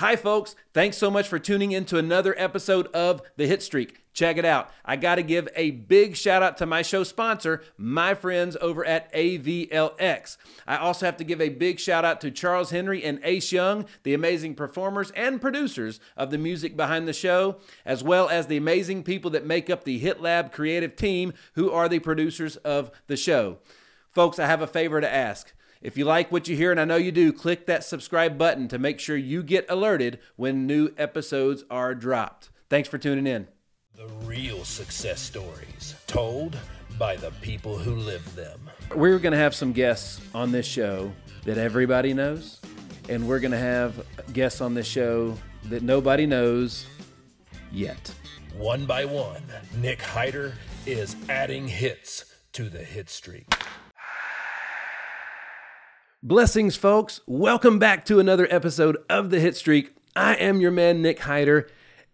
Hi, folks. Thanks so much for tuning in to another episode of The Hit Streak. Check it out. I got to give a big shout out to my show sponsor, my friends over at AVLX. I also have to give a big shout out to Charles Henry and Ace Young, the amazing performers and producers of the music behind the show, as well as the amazing people that make up the Hit Lab creative team, who are the producers of the show. Folks, I have a favor to ask. If you like what you hear, and I know you do, click that subscribe button to make sure you get alerted when new episodes are dropped. Thanks for tuning in. The real success stories told by the people who live them. We're going to have some guests on this show that everybody knows, and we're going to have guests on this show that nobody knows yet. One by one, Nick Hyder is adding hits to the hit streak. Blessings, folks. Welcome back to another episode of The Hit Streak. I am your man, Nick Hyder,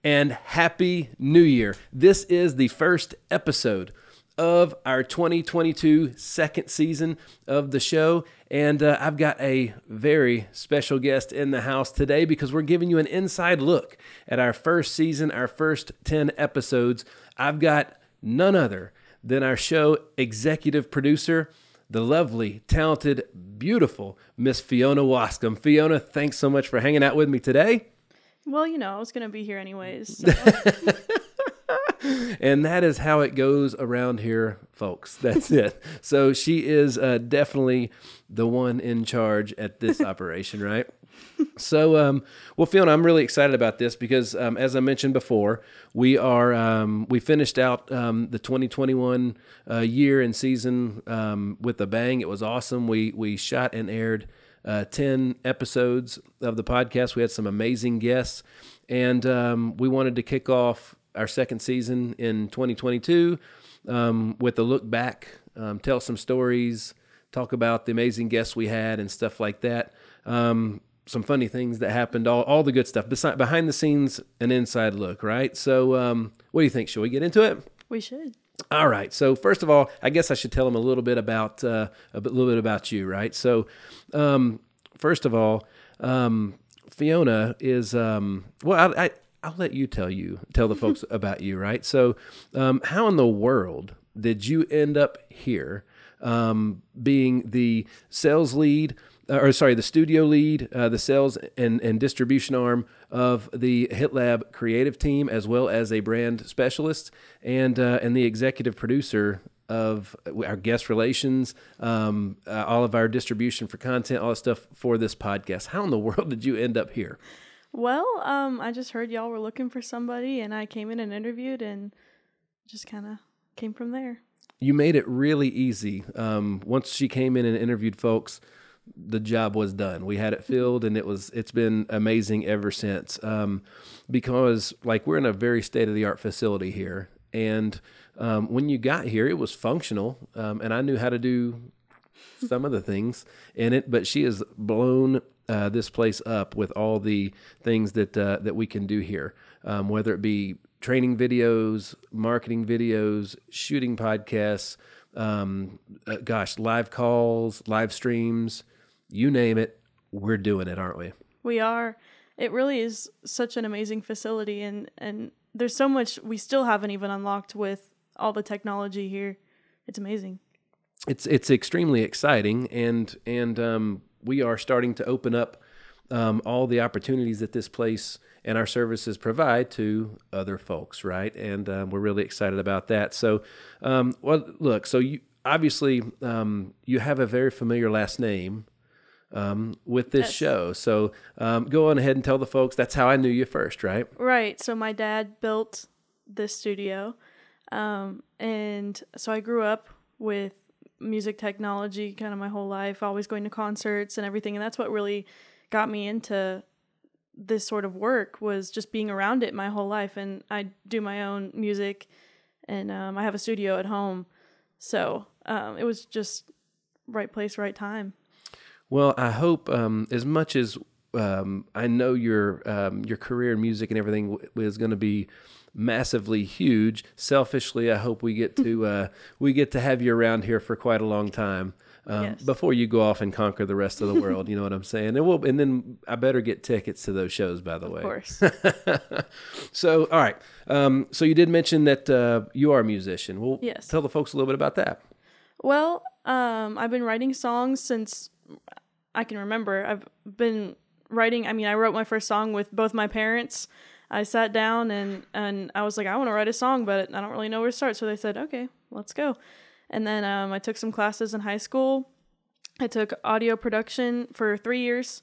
and Happy New Year. This is the first episode of our 2022 second season of the show. And uh, I've got a very special guest in the house today because we're giving you an inside look at our first season, our first 10 episodes. I've got none other than our show executive producer the lovely, talented, beautiful Miss Fiona Wascom. Fiona, thanks so much for hanging out with me today. Well, you know, I was going to be here anyways. So. and that is how it goes around here, folks. That's it. So she is uh, definitely the one in charge at this operation, right? So, um, well, Fiona, I'm really excited about this because, um, as I mentioned before, we are um, we finished out um, the 2021 uh, year and season um, with a bang. It was awesome. We we shot and aired uh, 10 episodes of the podcast. We had some amazing guests, and um, we wanted to kick off our second season in 2022 with a look back, tell some stories, talk about the amazing guests we had, and stuff like that. Um, some funny things that happened, all, all the good stuff, beside, behind the scenes, an inside look, right? So, um, what do you think? Should we get into it? We should. All right. So first of all, I guess I should tell them a little bit about uh, a little bit about you, right? So, um, first of all, um, Fiona is um, well. I, I I'll let you tell you tell the folks about you, right? So, um, how in the world did you end up here, um, being the sales lead? Uh, or sorry, the studio lead, uh, the sales and, and distribution arm of the HitLab creative team, as well as a brand specialist and uh, and the executive producer of our guest relations, um, uh, all of our distribution for content, all the stuff for this podcast. How in the world did you end up here? Well, um, I just heard y'all were looking for somebody, and I came in and interviewed, and just kind of came from there. You made it really easy. Um, once she came in and interviewed folks the job was done. We had it filled, and it was it's been amazing ever since. Um, because like we're in a very state of the art facility here, and um, when you got here, it was functional, um, and I knew how to do some of the things in it. But she has blown uh, this place up with all the things that uh, that we can do here, um, whether it be training videos, marketing videos, shooting podcasts. Um, uh, gosh, live calls, live streams, you name it, we're doing it, aren't we? We are. It really is such an amazing facility and and there's so much we still haven't even unlocked with all the technology here. It's amazing. It's it's extremely exciting and and um, we are starting to open up um, all the opportunities that this place and our services provide to other folks, right? And um, we're really excited about that. So, um, well, look, so you obviously um, you have a very familiar last name um, with this show. So um, go on ahead and tell the folks that's how I knew you first, right? Right. So my dad built this studio. Um, and so I grew up with music technology kind of my whole life, always going to concerts and everything. And that's what really got me into this sort of work was just being around it my whole life. And I do my own music and um, I have a studio at home. So um, it was just right place, right time. Well, I hope um, as much as um, I know your um, your career in music and everything w- is going to be massively huge. Selfishly, I hope we get to uh, we get to have you around here for quite a long time. um, Yes. before you go off and conquer the rest of the world. You know what I'm saying? And we'll, and then I better get tickets to those shows. By the way, Of course. so, all right. Um, so you did mention that uh, you are a musician. Well, Yes. tell the folks a little bit about that. Well, um, I've been writing songs since I can remember. I've been writing. I mean, I wrote my first song with both my parents. I sat down and and I was like, I want to write a song, but I don't really know where to start. So they said, okay, let's go. And then um, I took some classes in high school. I took audio production for three years,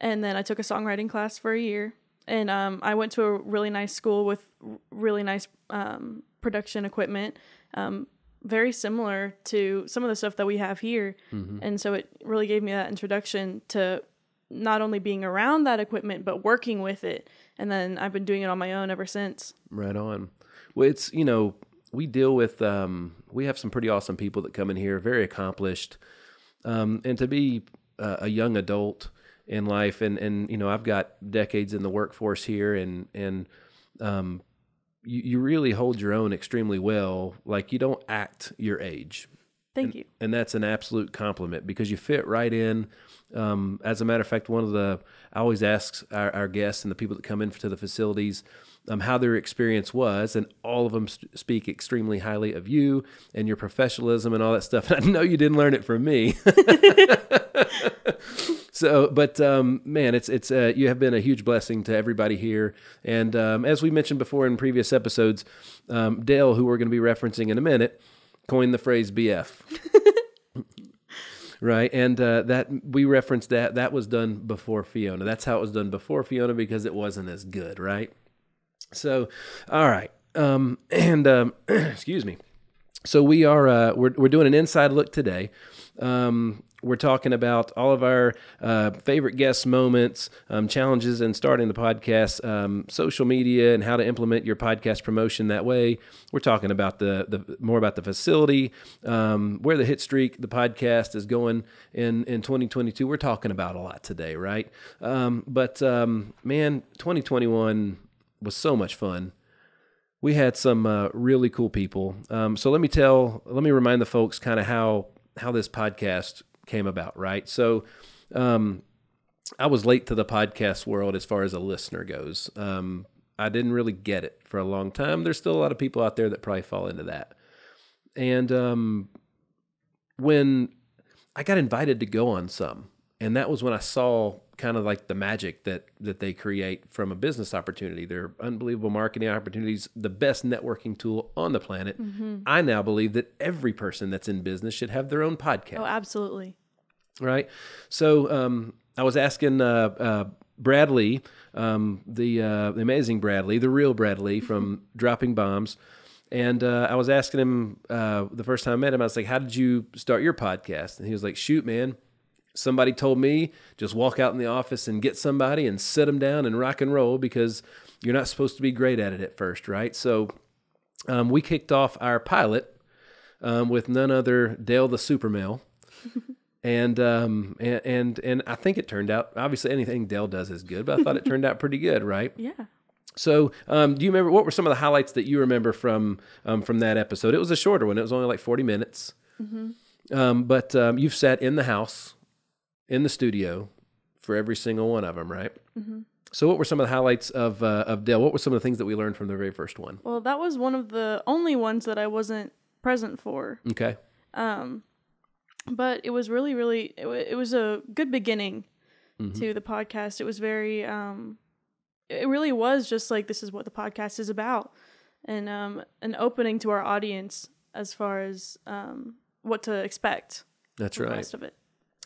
and then I took a songwriting class for a year. And um, I went to a really nice school with really nice um, production equipment, um, very similar to some of the stuff that we have here. And so it really gave me that introduction to not only being around that equipment, but working with it. And then I've been doing it on my own ever since. Right on. Well, it's you know we deal with um, we have some pretty awesome people that come in here, very accomplished, um, and to be uh, a young adult in life, and and you know I've got decades in the workforce here, and and um, you you really hold your own extremely well. Like you don't act your age, Thank you. and that's an absolute compliment because you fit right in. Um, as a matter of fact, one of the I always ask our, our guests and the people that come in to the facilities um, how their experience was, and all of them st- speak extremely highly of you and your professionalism and all that stuff. And I know you didn't learn it from me. so, but um, man, it's it's uh, you have been a huge blessing to everybody here. And um, as we mentioned before in previous episodes, um, Dale, who we're going to be referencing in a minute, coined the phrase BF right? And uh, that we referenced that that was done before Fiona. That's how it was done before Fiona because it wasn't as good, right? So, all right, um, and um, excuse me. So we are uh, we're we're doing an inside look today. Um, we're talking about all of our uh, favorite guest moments, um, challenges, and starting the podcast, um, social media, and how to implement your podcast promotion that way. We're talking about the the more about the facility, um, where the hit streak, the podcast is going in in 2022. We're talking about a lot today, right? Um, but um, man, 2021 was so much fun we had some uh, really cool people. Um, so let me tell, let me remind the folks kind of how how this podcast came about, right? So um, I was late to the podcast world as far as a listener goes. Um, I didn't really get it for a long time. There's still a lot of people out there that probably fall into that. And um, when I got invited to go on some, and that was when I saw kind of like the magic that that they create from a business opportunity. They're unbelievable marketing opportunities, the best networking tool on the planet. I now believe that every person that's in business should have their own podcast Oh, absolutely. right? So um, I was asking uh, uh, Brad Lea, um, the, uh, the amazing Brad Lea, the real Brad Lea from Dropping Bombs, and uh, I was asking him uh, the first time I met him. I was like, "How did you start your podcast?" And he was like, "Shoot, man." Somebody told me just walk out in the office and get somebody and sit them down and rock and roll because you're not supposed to be great at it at first, right? So um, we kicked off our pilot um, with none other Dale the Super Male and um and, and and I think it turned out obviously anything Dale does is good, but I thought it turned out pretty good, right? Yeah. So, um, do you remember what were some of the highlights that you remember from um, from that episode? It was a shorter one; it was only like forty minutes. Um, but um, you've sat in the house, in the studio, for every single one of them, right? So, what were some of the highlights of uh, of Dale? What were some of the things that we learned from the very first one? Well, that was one of the only ones that I wasn't present for. Okay, Um, but it was really really it, wa- it was a good beginning to the podcast it was very um it really was just like this is what the podcast is about and um an opening to our audience as far as um what to expect that's the right. rest of it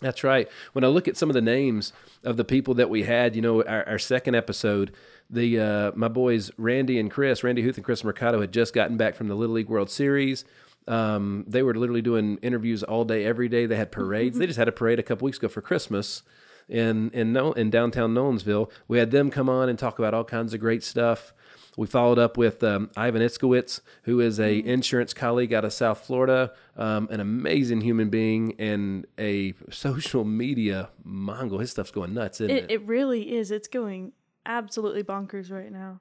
That's right. When I look at some of the names of the people that we had, you know, our, our second episode, the uh, my boys Randy and Chris, Randy Huth and Chris Mercado had just gotten back from the Little League World Series. Um, they were literally doing interviews all day, every day. They had parades. they just had a parade a couple weeks ago for Christmas in in in downtown Nolensville. We had them come on and talk about all kinds of great stuff. We followed up with um, Ivan Itzkowitz, who is a insurance colleague out of South Florida, um, an amazing human being and a social media mongrel. His stuff's going nuts, isn't it? it, it really is it's going absolutely bonkers right now.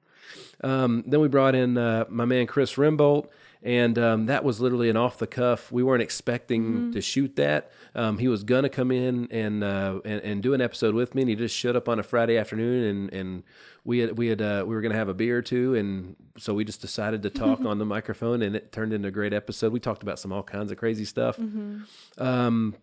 Um, then we brought in uh, my man Chris Rimbolt, and um, that was literally an off the cuff. We weren't expecting to shoot that. Um, he was gonna come in and, uh, and and do an episode with me, and he just showed up on a Friday afternoon, and and we had we had uh, we were gonna have a beer or two, and so we just decided to talk on the microphone, and it turned into a great episode. We talked about some all kinds of crazy stuff. Um,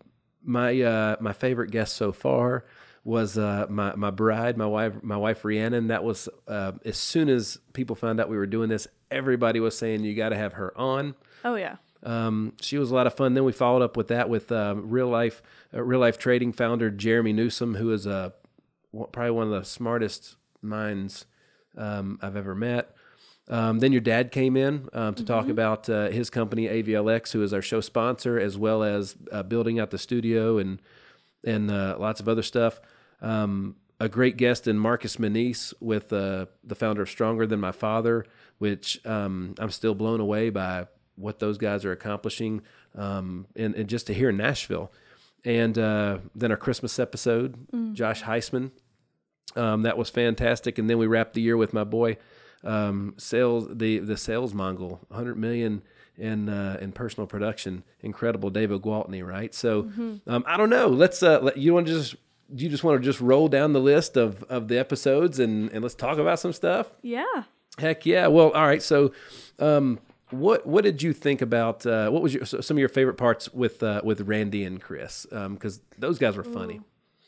my uh, my favorite guest so far was uh, my my bride, my wife, my wife Rhiannon. That was uh, as soon as people found out we were doing this, everybody was saying you got to have her on. Oh yeah. Um, she was a lot of fun. Then we followed up with that with um, real life uh, real life trading founder Jeremy Newsom, who is uh, probably one of the smartest minds um, I've ever met. Um, then your dad came in um, to talk about uh, his company AVLX, who is our show sponsor, as well as uh, building out the studio and and uh, lots of other stuff. Um, a great guest in Marcus Manise with uh, the founder of Stronger Than My Father, which um, I'm still blown away by what those guys are accomplishing, um, and, and just to hear in Nashville. And uh, then our Christmas episode, Josh Heisman, um, that was fantastic. And then we wrapped the year with my boy, um, sales the the sales mongol, 100 million in uh, in personal production, incredible David Gwaltney, right? So um, I don't know. Let's uh, let, you want to just you just want to just roll down the list of of the episodes and and let's talk about some stuff. Yeah. Heck yeah! Well, all right. So, um, what what did you think about uh, what was your so- some of your favorite parts with uh, with Randy and Chris? Because those guys were funny.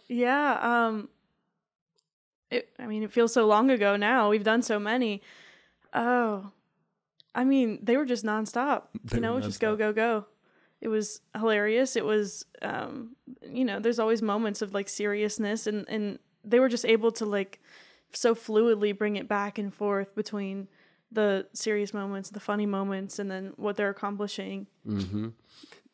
Yeah. Um it I mean it feels so long ago now. We've done so many. Oh. I mean, they were just nonstop. They you know, were just go, go, go. It was hilarious. It was um you know, there's always moments of like seriousness and and they were just able to like so fluidly bring it back and forth between the serious moments, the funny moments, and then what they're accomplishing. Mm-hmm.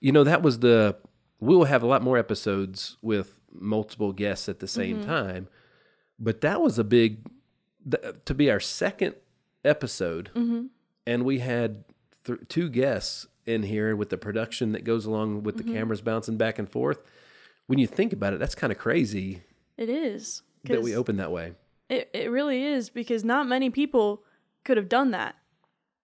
You know, that was the. We will have a lot more episodes with multiple guests at the same mm-hmm. time, but that was a big. th- To be our second episode, mm-hmm. and we had th- two guests in here with the production that goes along with the cameras bouncing back and forth. When you think about it, that's kind of crazy It is. that we open that way. It it really is because not many people could have done that.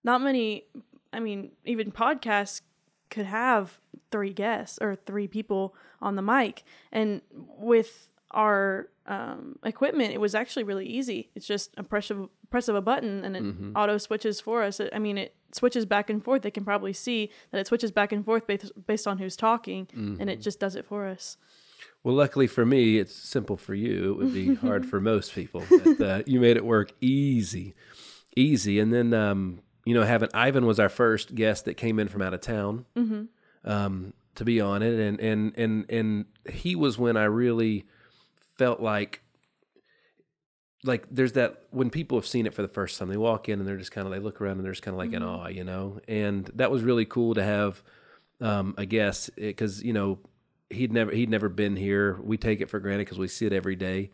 Not many I mean, even podcasts could have three guests or three people on the mic. And with our um, equipment, it was actually really easy. It's just a press of press of a button and it auto switches for us. I mean, it switches back and forth. They can probably see that it switches back and forth based based on who's talking, and it just does it for us. Well, luckily for me, it's simple for you. It would be hard for most people. But, uh, you made it work easy, easy. And then, um, you know, having Ivan was our first guest that came in from out of town um, to be on it, and and and and he was when I really felt like. Like there's that when people have seen it for the first time, they walk in and they're just kind of they look around and they're just kind of like in awe, you know. And that was really cool to have um, a guest because you know he'd never he'd never been here. We take it for granted because we see it every day.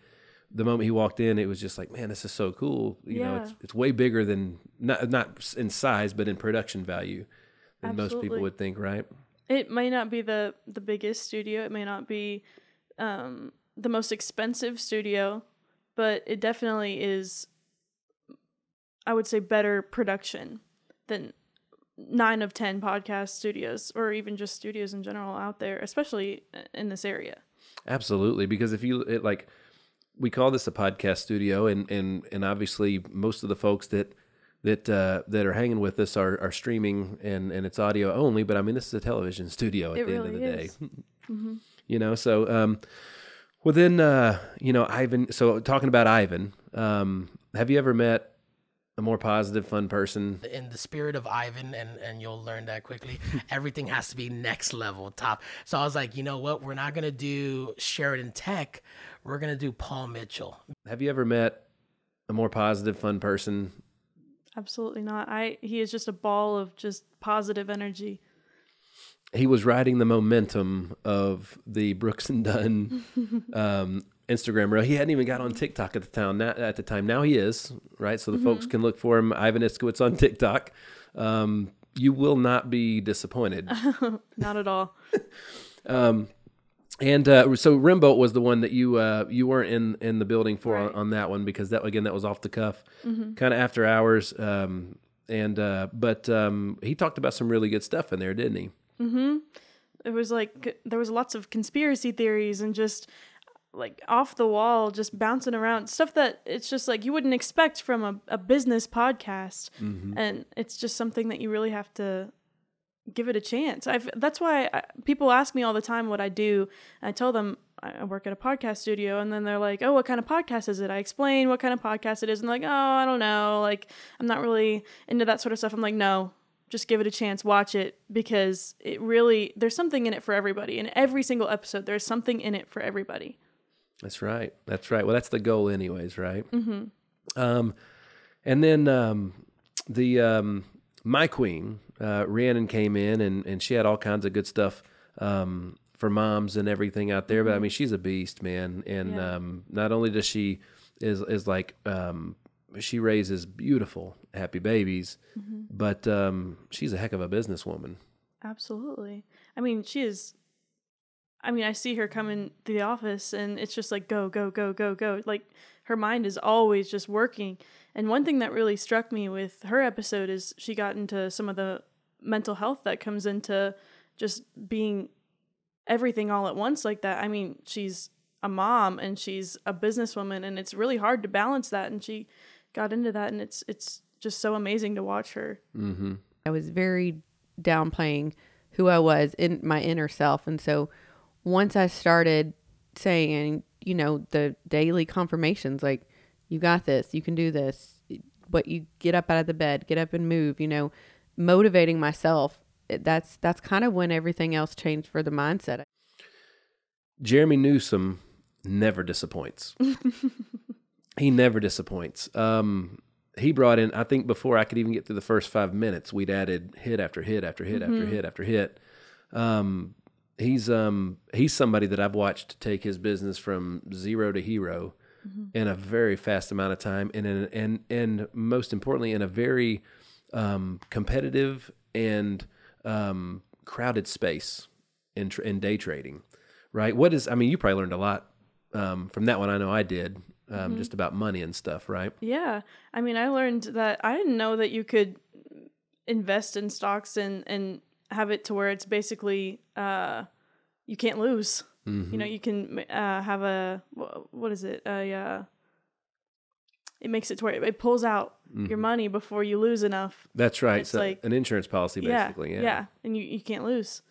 The moment he walked in, it was just like, man, this is so cool. You know, it's it's way bigger than not not in size, but in production value than most people would think, right? it may not be the the biggest studio it may not be um the most expensive studio but it definitely is i would say better production than nine of ten podcast studios or even just studios in general out there especially in this area Absolutely, because if you it, like, we call this a podcast studio, and and and obviously most of the folks that that uh, that are hanging with us are, are streaming and and it's audio only. But I mean, this is a television studio at It the end of really the day. is. You know, so um, well then uh, you know Ivan. So talking about Ivan, um, have you ever met a more positive, fun person? in the spirit of Ivan, and and you'll learn that quickly. everything has to be next level, top. So I was like, you know what? We're not gonna do Sheridan Tech. We're gonna do Paul Mitchell. Have you ever met a more positive, fun person? absolutely not i he is just a ball of just positive energy he was riding the momentum of the Brooks and Dunn um, Instagram reel. He hadn't even got on TikTok at the time. Now, at the time, now he is right. So the folks can look for him. Ivan Iskowitz on TikTok. Um, you will not be disappointed. not at all And uh, so Rimbolt was the one that you uh, you weren't in in the building for on, Right. on that one because that again that was off the cuff, kind of after hours. Um, and uh, but um, he talked about some really good stuff in there, didn't he? Mm-hmm. it was like there was lots of conspiracy theories and just like off the wall just bouncing around. Stuff that it's just like you wouldn't expect from a, a business podcast. Mm-hmm. And it's just something that you really have to give it a chance. I've that's why I, people ask me all the time what i do. I tell them i I work at a podcast studio. And then they're like oh what kind of podcast is it? I explain what kind of podcast it is. And like oh i don't know. Like i'm not really into that sort of stuff. I'm like no just give it a chance watch it because it really there's something in it for everybody in every single episode there's something in it for everybody That's right. That's right. Well, that's the goal, anyways, right? Mm-hmm. Um, and then um, the um, my queen uh, Rhiannon came in, and and she had all kinds of good stuff um, for moms and everything out there. But I mean, she's a beast, man. And Yeah. um, not only does she is is like um, she raises beautiful, happy babies, but um, she's a heck of a businesswoman. absolutely. I mean she is i mean i see her coming to the office and it's just like go go go go go. Like her mind is always just working. And one thing that really struck me with her episode is she got into some of the mental health that comes into just being everything all at once like that. I mean she's a mom and she's a businesswoman and it's really hard to balance that. And she got into that and it's it's just so amazing to watch her mm-hmm. I was very downplaying who I was in my inner self. And so once I started saying, you know, the daily confirmations like, you got this, you can do this, but you get up out of the bed, get up and move, you know, motivating myself. Eh, that's that's kind of when everything else changed for the mindset. Jeremy Newsom never disappoints. he never disappoints. Um, he brought in, I think, before I could even get through the first five minutes, we'd added hit after hit after hit after hit after hit. Um, he's um, he's somebody that I've watched take his business from zero to hero in a very fast amount of time, and in, and and most importantly, in a very um, competitive and um, crowded space in tr- in day trading right? What is? I mean, you probably learned a lot um, from that one. I know I did, um, just about money and stuff, right? Yeah. I mean, I learned that I didn't know that you could invest in stocks and and have it to where it's basically uh you can't lose. You know, you can uh have a what is it? A uh it makes it to where it, pulls out your money before you lose enough. That's right. It's so like- an insurance policy, basically. yeah, Yeah. and you you can't lose.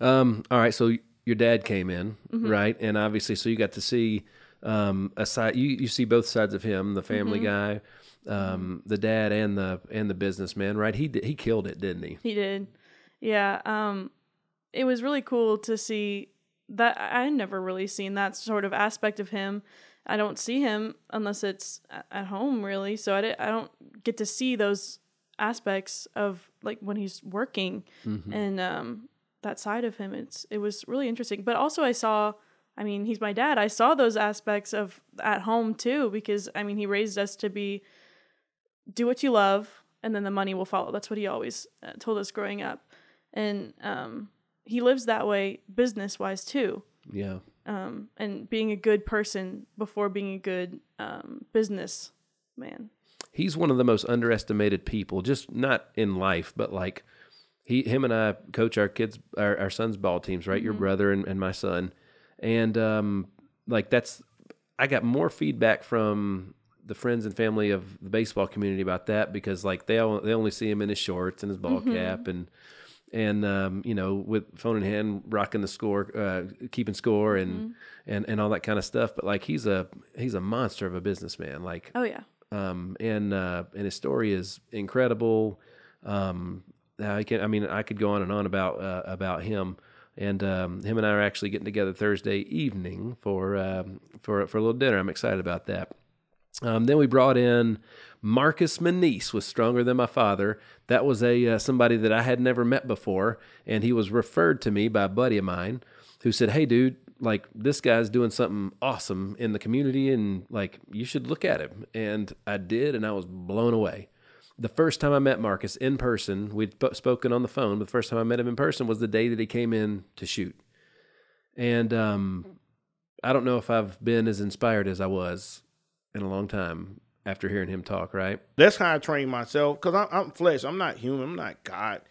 Um, all right. So your dad came in, Mm-hmm. right? And obviously, so you got to see um, a side. You you see both sides of him, the family Mm-hmm. guy, um, the dad, and the and the businessman, right? He did, he killed it, didn't he? He did. Yeah. Um it was really cool to see that I I never really seen that sort of aspect of him. I don't see him unless it's at home really. So I, di- I don't get to see those aspects of like when he's working and um that side of him. It's it was really interesting. But also I saw I mean, he's my dad. I saw those aspects of at home too because I mean, he raised us to be do what you love and then the money will follow that's what he always uh, told us growing up and um, he lives that way business wise too Yeah. um, and being a good person before being a good um, business man he's one of the most underestimated people, just not in life, but like he, him and I coach our kids, our, our son's ball teams, right? Your brother and, and my son. And, um, like that's, I got more feedback from the friends and family of the baseball community about that because like they all, they only see him in his shorts and his ball cap and, and um, you know, with phone in hand, rocking the score, uh, keeping score, and and and all that kind of stuff. But like he's a he's a monster of a businessman. Like oh yeah um, and uh, and his story is incredible. Um, I can, I mean, I could go on and on about uh, about him, and um, him and I are actually getting together Thursday evening for um, for for a little dinner. I'm excited about that. Um, then we brought in Marcus Manise was stronger than my father. That was a uh, somebody that I had never met before, and he was referred to me by a buddy of mine who said, "Hey, dude, like this guy's doing something awesome in the community, and like you should look at him." And I did, and I was blown away. The first time I met Marcus in person, we'd spoken on the phone. But the first time I met him in person was the day that he came in to shoot and um, I don't know if I've been as inspired as I was in a long time after hearing him talk. Right? That's how I train myself because I'm, flesh. I'm not human. I'm not God.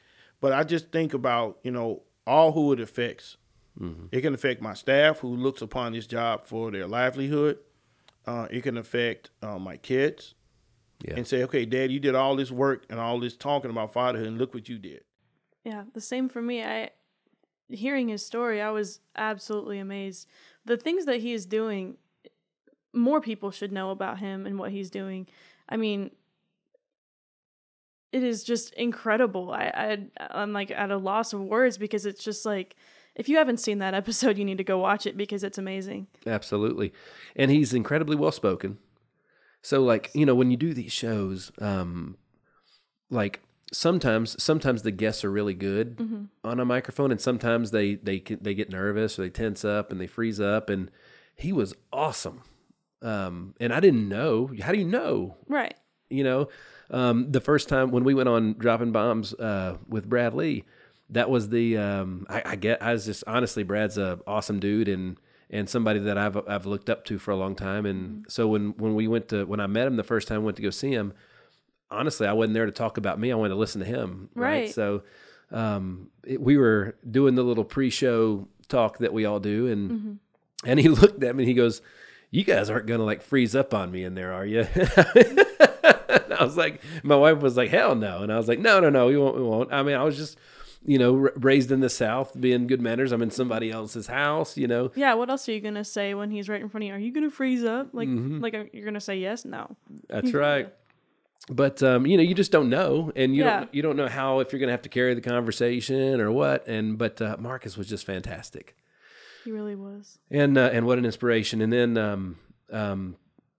But I just think about you know all who it affects. It can affect my staff who looks upon this job for their livelihood. Uh, it can affect uh, my kids Yeah. and say, okay, Dad, you did all this work and all this talking about fatherhood, and look what you did. Yeah, the same for me. I hearing his story, I was absolutely amazed. The things that he is doing, more people should know about him and what he's doing. I mean, it is just incredible. I, I I'm like at a loss of words because it's just like if you haven't seen that episode, you need to go watch it because it's amazing. Absolutely. And he's incredibly well spoken. So like, you know, when you do these shows, um like sometimes sometimes the guests are really good on a microphone and sometimes they they they get nervous or they tense up and they freeze up and he was awesome. Um and I didn't know. How do you know? Right. you know um, the first time when we went on dropping bombs uh, with Brad Lea that was the um, I, I get i was just honestly brad's a awesome dude and and somebody that i've i've looked up to for a long time. And so when when we went to when i met him the first time I went to go see him honestly i wasn't there to talk about me. I wanted to listen to him Right. so um, it, we were doing the little pre-show talk that we all do. And and he looked at me and he goes you guys aren't gonna like freeze up on me in there are you? And I was like, my wife was like, hell no. And I was like, no, no, no, we won't, we won't. I mean, I was just, you know, raised in the South, being good manners. I'm in somebody else's house, you know. Yeah. What else are you gonna say when he's right in front of you? Are you gonna freeze up? Like, like you're gonna say yes? No. That's right. But um, you know, you just don't know, and you Yeah. don't you don't know how if you're going to have to carry the conversation or what. And but uh, Marcus was just fantastic, He really was. and uh, and what an inspiration. And then um, um,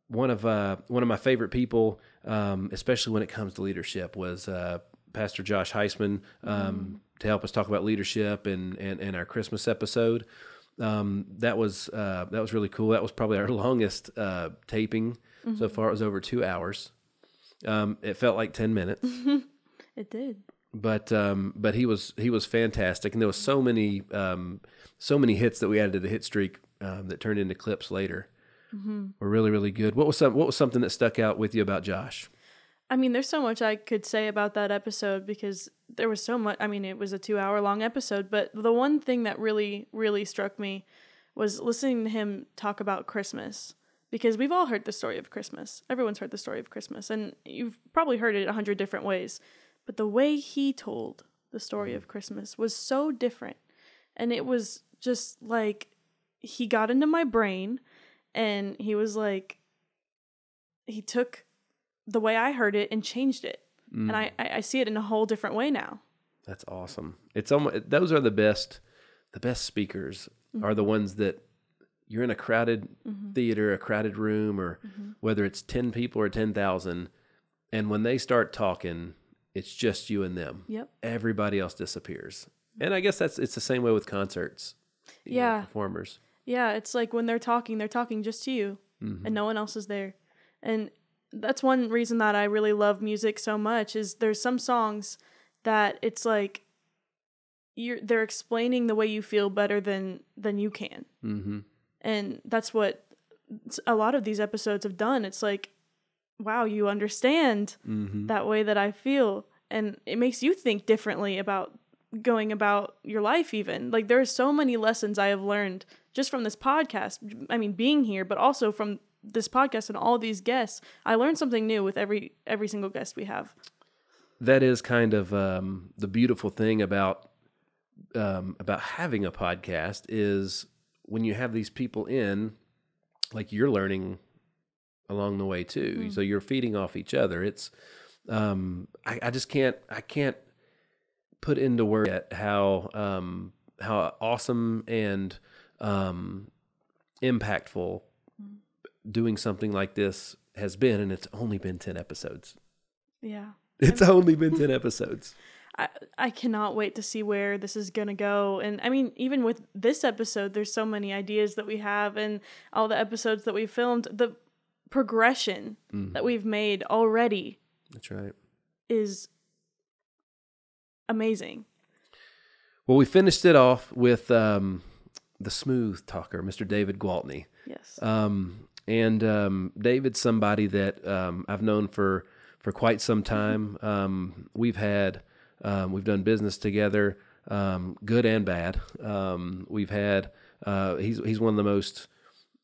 one of uh, one of my favorite people, um, especially when it comes to leadership, was uh, Pastor Josh Heisman um, to help us talk about leadership and and, and our Christmas episode. Um, that was uh, that was really cool. That was probably our longest uh, taping so far. It was over two hours. Um, it felt like ten minutes It did. but um, but he was he was fantastic, and there was so many um, so many hits that we added to the hit streak um, that turned into clips later. Were really really good. What was some, what was something that stuck out with you about Josh? I mean, there's so much I could say about that episode because there was so much. I mean, it was a two hour long episode, but the one thing that really, really struck me was listening to him talk about Christmas because we've all heard the story of Christmas. Everyone's heard the story of Christmas, and you've probably heard it a hundred different ways. But the way he told the story of Christmas was so different. And it was just like he got into my brain and he was like, he took the way I heard it and changed it. And I, I I see it in a whole different way now. That's awesome. It's almost those are the best the best speakers are the ones that you're in a crowded mm-hmm. theater, a crowded room, or mm-hmm. whether it's ten people or ten thousand, and when they start talking, it's just you and them. Yep. Everybody else disappears. Mm-hmm. And I guess that's it's the same way with concerts. you know, Yeah. performers. Yeah, it's like when they're talking, they're talking just to you, and no one else is there. And that's one reason that I really love music so much is there's some songs that it's like you're they're explaining the way you feel better than than you can. Mm-hmm. And that's what a lot of these episodes have done. It's like wow, you understand Mm-hmm. that way that I feel. And it makes you think differently about going about your life, even. Like, there are so many lessons I have learned just from this podcast. I mean, being here, but also from this podcast and all these guests. I learned something new with every every single guest we have. that is kind of um, the beautiful thing about um, about having a podcast is when you have these people in, like you're learning along the way too. So you're feeding off each other. It's um, I, I just can't I can't put into words yet how um, how awesome and um, impactful doing something like this has been, and it's only been ten episodes. Yeah. It's only been 10 episodes. I, I cannot wait to see where this is going to go. And I mean, even with this episode, there's so many ideas that we have and all the episodes that we filmed. The progression that we've made already That's right. is amazing. Well, we finished it off with um, the smooth talker, Mr. David Gwaltney. Yes. Um, and um, David's somebody that um, I've known for for quite some time. Um, we've had um, we've done business together, um, good and bad. Um, we've had uh, he's he's one of the most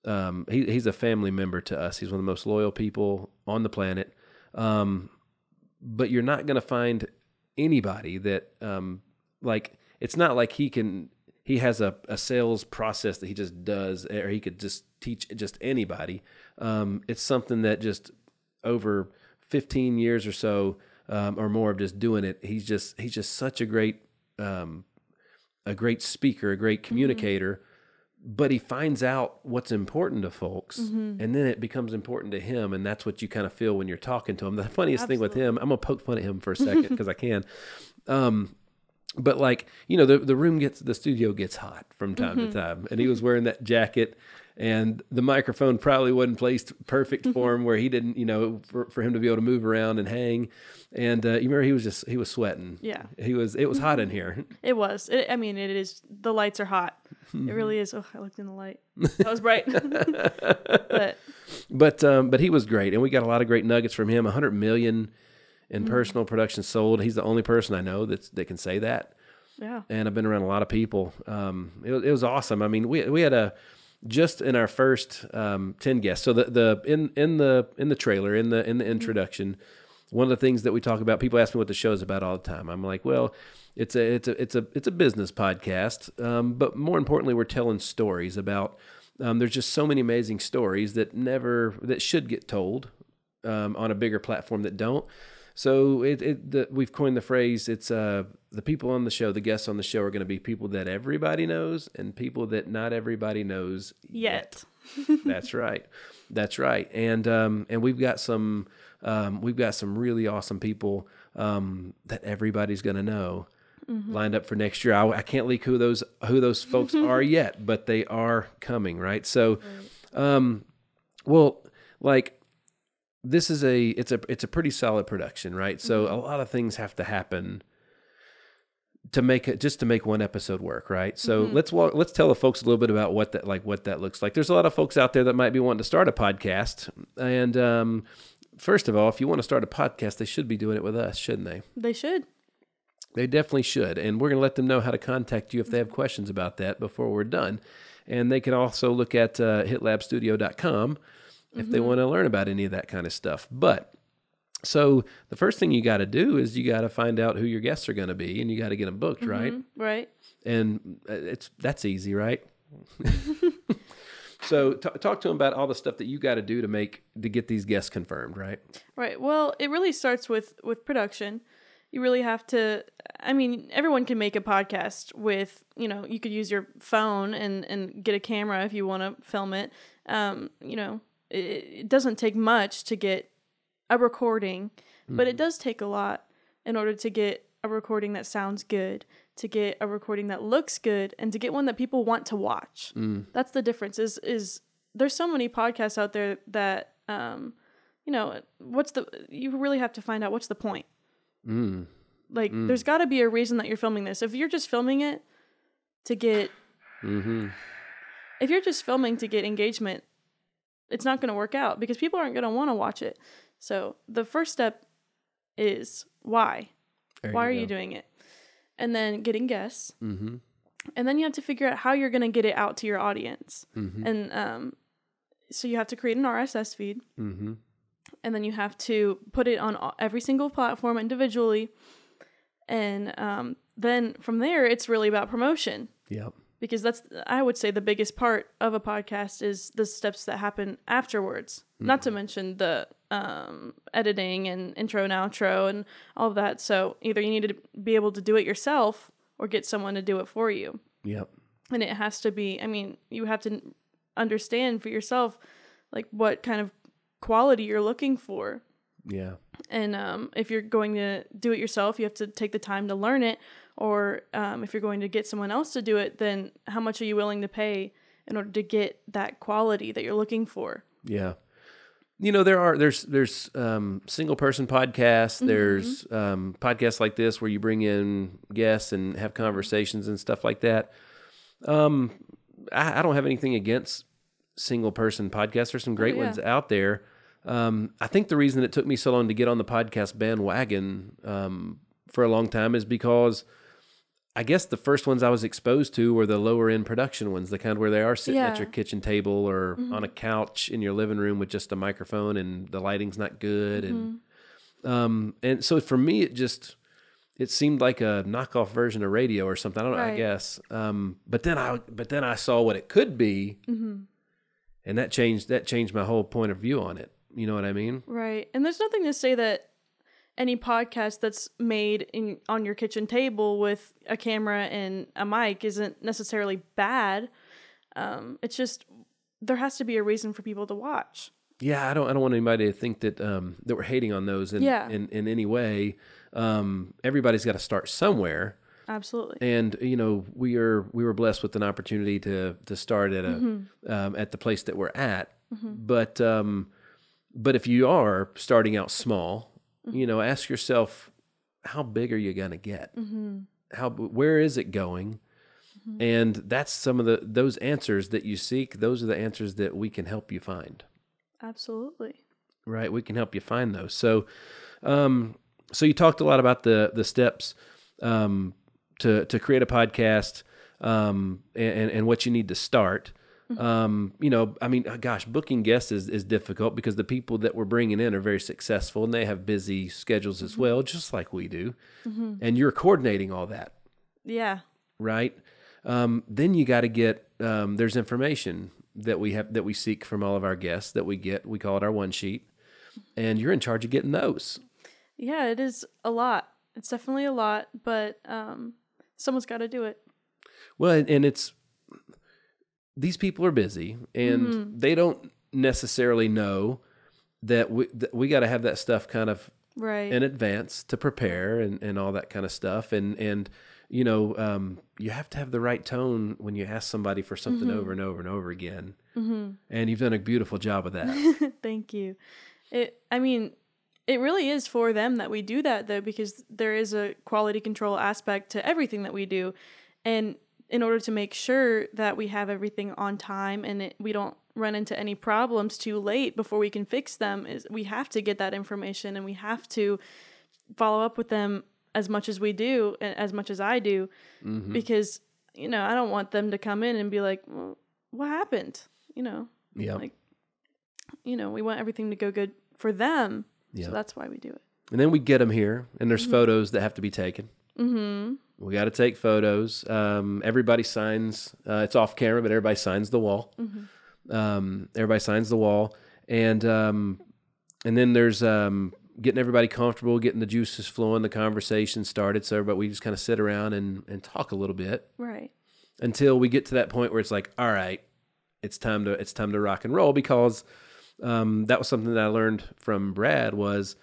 he, he's a family member to us. He's one of the most loyal people on the planet. But you're not going to find anybody that like it's not like he can he has a, a sales process that he just does or he could just teach just anybody. Um, it's something that just over 15 years or so um, or more of just doing it he's just he's just such a great um, a great speaker a great communicator but he finds out what's important to folks and then it becomes important to him and that's what you kind of feel when you're talking to him. The funniest thing with him i'm gonna poke fun at him for a second because i can. Um, but like you know the the room gets the studio gets hot from time to time and he was wearing that jacket and the microphone probably wasn't placed perfect for him where he didn't you know for, for him to be able to move around and hang and uh, you remember he was just he was sweating Yeah. he was it was hot in here It was. It, I mean, it is. The lights are hot. It really is. Oh, I looked in the light. That was bright. but but um, but he was great, and we got a lot of great nuggets from him. 100 million in personal production sold. He's the only person I know that's that can say that. yeah, And I've been around a lot of people. Um, it, was- it was awesome. I mean, we we had a just in our first um, 10 guests. So the the in in the in the trailer in the in the introduction, one of the things that we talk about, people ask me what the show is about all the time. I'm like, well, it's a it's a it's a it's a business podcast, um, but more importantly, we're telling stories about. Um, there's just so many amazing stories that never that should get told um, on a bigger platform that don't. So it, it the, we've coined the phrase. It's uh, the people on the show, the guests on the show are going to be people that everybody knows and people that not everybody knows yet. that's right. That's right. And um, and we've got some um, we've got some really awesome people um, that everybody's going to know lined up for next year. I, I can't leak who those who those folks are yet, but they are coming. Right. So, um, well, like this is a it's a it's a pretty solid production, right? So a lot of things have to happen to make it just to make one episode work, right? So let's walk let's tell the folks a little bit about what that like what that looks like. There's a lot of folks out there that might be wanting to start a podcast. And um first of all, if you want to start a podcast, they should be doing it with us, shouldn't they? They should. They definitely should. And we're going to let them know how to contact you if they have questions about that before we're done. And they can also look at uh, hitlabstudio.com if they want to learn about any of that kind of stuff. But so the first thing you got to do is you got to find out who your guests are going to be and you got to get them booked, right? Right. And uh, it's that's easy, right? so t- talk to them about all the stuff that you got to do to make to get these guests confirmed, right? Right. Well, it really starts with with production. You really have to I mean, everyone can make a podcast with, you know, you could use your phone and and get a camera if you want to film it. Um, you know, it, it doesn't take much to get a recording, but it does take a lot in order to get a recording that sounds good, to get a recording that looks good, and to get one that people want to watch. That's the difference. Is is there's so many podcasts out there that um, you know, what's the you really have to find out what's the point. Mm. Like, there's got to be a reason that you're filming this. If you're just filming it to get, Mm-hmm. if you're just filming to get engagement, it's not going to work out because people aren't going to want to watch it. So the first step is why. why are you doing it? And then getting guests. Mm-hmm. And then you have to figure out how you're going to get it out to your audience. Mm-hmm. And um, so you have to create an RSS feed. Mm-hmm. and then you have to put it on every single platform individually and um, then from there it's really about promotion Yep. Because that's i would say the biggest part of a podcast is the steps that happen afterwards. Not to mention the um, editing and intro and outro and all of that. So either you need to be able to do it yourself or get someone to do it for you. Yep. and it has to be i mean you have to understand for yourself like what kind of quality you're looking for. Yeah. and um, if you're going to do it yourself you have to take the time to learn it or um, if you're going to get someone else to do it then how much are you willing to pay in order to get that quality that you're looking for Yeah. You know, there are there's there's um, single person podcasts. There's um, podcasts like this where you bring in guests and have conversations and stuff like that. Um, I, I don't have anything against single person podcasts. There's some great Oh, yeah. ones out there. Um, I think the reason it took me so long to get on the podcast bandwagon um, for a long time is because I guess the first ones I was exposed to were the lower end production ones, the kind where they are sitting at your kitchen table or on a couch in your living room with just a microphone and the lighting's not good and um, and so for me it just it seemed like a knockoff version of radio or something. I don't know. I guess. Um, but then I but then I saw what it could be, and that changed that changed my whole point of view on it. You know what I mean? Right. And there's nothing to say that any podcast that's made in on your kitchen table with a camera and a mic isn't necessarily bad. Um, it's just there has to be a reason for people to watch. Yeah, I don't I don't want anybody to think that um, that we're hating on those in Yeah. in, in any way. Um, everybody's got to start somewhere. Absolutely. and you know we are we were blessed with an opportunity to to start at a um, at the place that we're at but um but if you are starting out small you know ask yourself how big are you going to get how where is it going? And that's some of the those answers that you seek those are the answers that we can help you find. Absolutely. right? We can help you find those. So um so you talked a lot about the the steps um to to create a podcast um and and what you need to start um you know i mean gosh booking guests is, is difficult because the people that we're bringing in are very successful and they have busy schedules as well just like we do and you're coordinating all that Yeah. right? Um, then you got to get um, there's information that we have that we seek from all of our guests that we get. We call it our one sheet, and you're in charge of getting those. Yeah, it is a lot. It's definitely a lot, but um, someone's got to do it. Well, and- and it's these people are busy and they don't necessarily know that we that we got to have that stuff kind of Right. in advance to prepare and, and all that kind of stuff. And, and, you know, um, you have to have the right tone when you ask somebody for something over and over and over again. Mm-hmm. And you've done a beautiful job of that. Thank you. It I mean, it really is for them that we do that though because there is a quality control aspect to everything that we do. And in order to make sure that we have everything on time and it, we don't run into any problems too late before we can fix them is we have to get that information and we have to follow up with them as much as we do and as much as I do mm-hmm. because you know, I don't want them to come in and be like, "Well, what happened?" You know. yeah. Like you know, we want everything to go good for them. Yeah. So that's why we do it. And then we get them here, and there's mm-hmm. photos that have to be taken. Mm-hmm. We got to take photos. Um, everybody signs. Uh, it's off camera, but everybody signs the wall. Um, everybody signs the wall, and um, and then there's um, getting everybody comfortable, getting the juices flowing, the conversation started. So everybody, we just kind of sit around and and talk a little bit Right. until we get to that point where it's like, all right, it's time to it's time to rock and roll because um, that was something that I learned from Brad was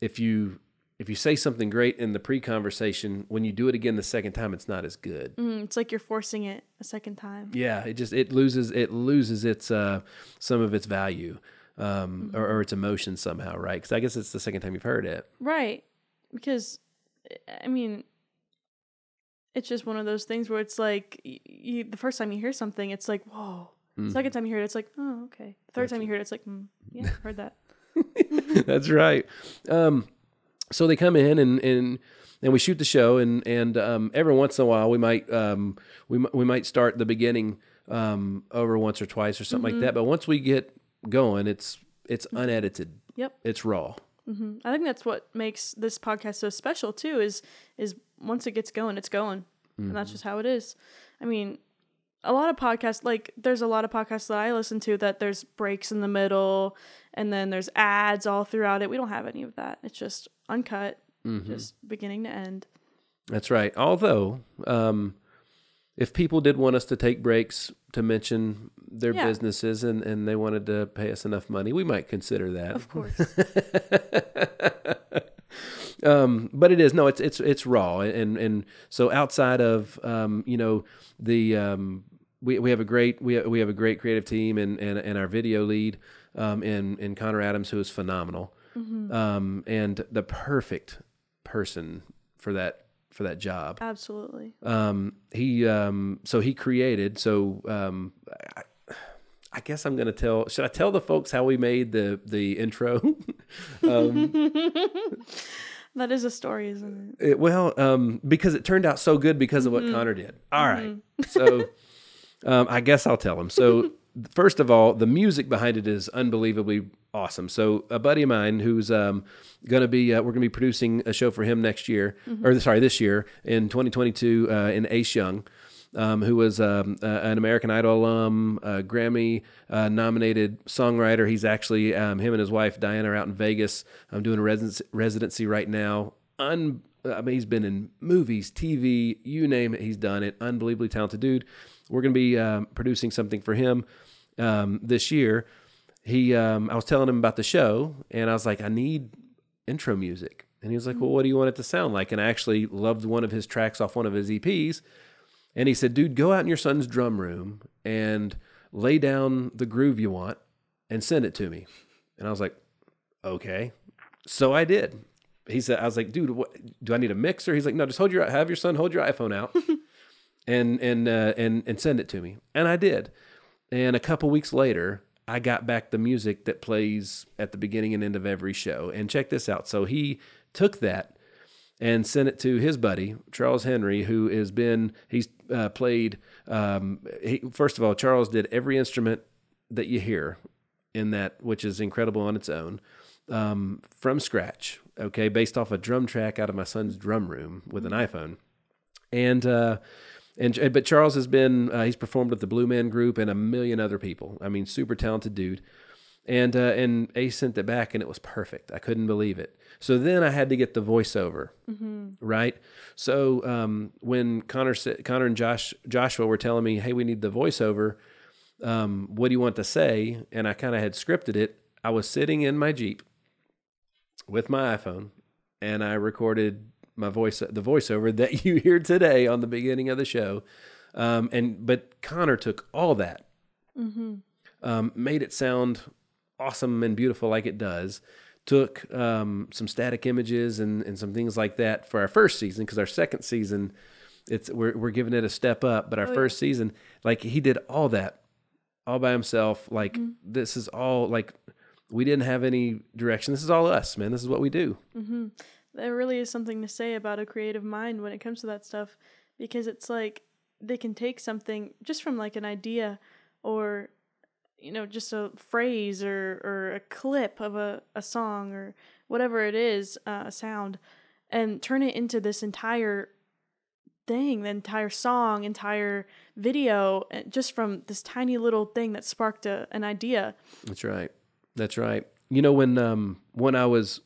if you if you say something great in the pre-conversation, when you do it again the second time, it's not as good. Mm, it's like you're forcing it a second time. Yeah, it just it loses it loses its uh, some of its value um, or, or its emotion somehow, right? Because I guess it's the second time you've heard it. Right. Because I mean it's just one of those things where it's like you the first time you hear something it's like, "Whoa." Mm-hmm. Second time you hear it it's like, "Oh, okay." The third time you hear it it's like, mm, "Yeah, heard that." That's right. Um, so they come in and and and we shoot the show, and and um, every once in a while we might um, we we might start the beginning um, over once or twice or something like that. But once we get going, it's it's unedited. Yep. It's raw. I think that's what makes this podcast so special too is is once it gets going, it's going. And that's just how it is. I mean, a lot of podcasts like there's a lot of podcasts that I listen to that there's breaks in the middle and then there's ads all throughout it. We don't have any of that. It's just uncut, just beginning to end. That's right. Although, um, if people did want us to take breaks to mention their Yeah. businesses and, and they wanted to pay us enough money, we might consider that. Of course. um, but it is no, it's it's it's raw, and and so outside of um, you know the um, we we have a great we have, we have a great creative team and and, and our video lead um, in in Connor Adams who is phenomenal, um, and the perfect person for that for that job. Absolutely. Um, he um, so he created. So um, I, I guess I'm gonna tell. Should I tell the folks how we made the the intro? That is a story, isn't it? It- well, um, because it turned out so good because of what Connor did. All right, so um, I guess I'll tell him. So first of all, the music behind it is unbelievably awesome. So a buddy of mine who's um, going to be, uh, we're going to be producing a show for him next year, or sorry, this year in 2022 uh, in Ace Young. Um, who was um, uh, an American Idol alum, uh, Grammy uh, nominated songwriter. He's actually um, him and his wife Diana are out in Vegas. I'm doing a residency, residency right now. Un, I mean, he's been in movies, TV, you name it, he's done it. Unbelievably talented dude. We're going to be um, producing something for him um, this year. He, um, I was telling him about the show, and I was like, I need intro music, and he was like, Well, what do you want it to sound like? And I actually loved one of his tracks off one of his EPs, and he said, Dude, go out in your son's drum room and lay down the groove you want, and send it to me. And I was like, Okay. So I did he said, I was like, dude, what, do I need a mixer? He's like, no, just hold your, have your son hold your iPhone out and, and, uh, and, and send it to me. And I did. And a couple weeks later, I got back the music that plays at the beginning and end of every show. And check this out. So he took that and sent it to his buddy Charles Henry, who has been he's uh, played. Um, he, first of all, Charles did every instrument that you hear in that, which is incredible on its own, um, from scratch. Okay, based off a drum track out of my son's drum room with an iPhone, and uh, and but Charles has been uh, he's performed with the Blue Man Group and a million other people. I mean, super talented dude. And uh, and Ace sent it back, and it was perfect. I couldn't believe it. So then I had to get the voiceover, right? So um, when Connor Connor and Josh Joshua were telling me, "Hey, we need the voiceover. Um, what do you want to say?" And I kind of had scripted it. I was sitting in my Jeep with my iPhone, and I recorded my voice, the voiceover that you hear today on the beginning of the show. Um, and but Connor took all that, um, made it sound awesome and beautiful like it does. Took um, some static images and, and some things like that for our first season because our second season, it's we're we're giving it a step up. But our first season, like he did all that all by himself. Like this is all like we didn't have any direction. This is all us, man. This is what we do. There really is something to say about a creative mind when it comes to that stuff because it's like they can take something just from like an idea or you know just a phrase or or a clip of a, a song or whatever it is uh, a sound and turn it into this entire thing the entire song entire video uh, just from this tiny little thing that sparked a, an idea That's right. That's right. You know when um when I was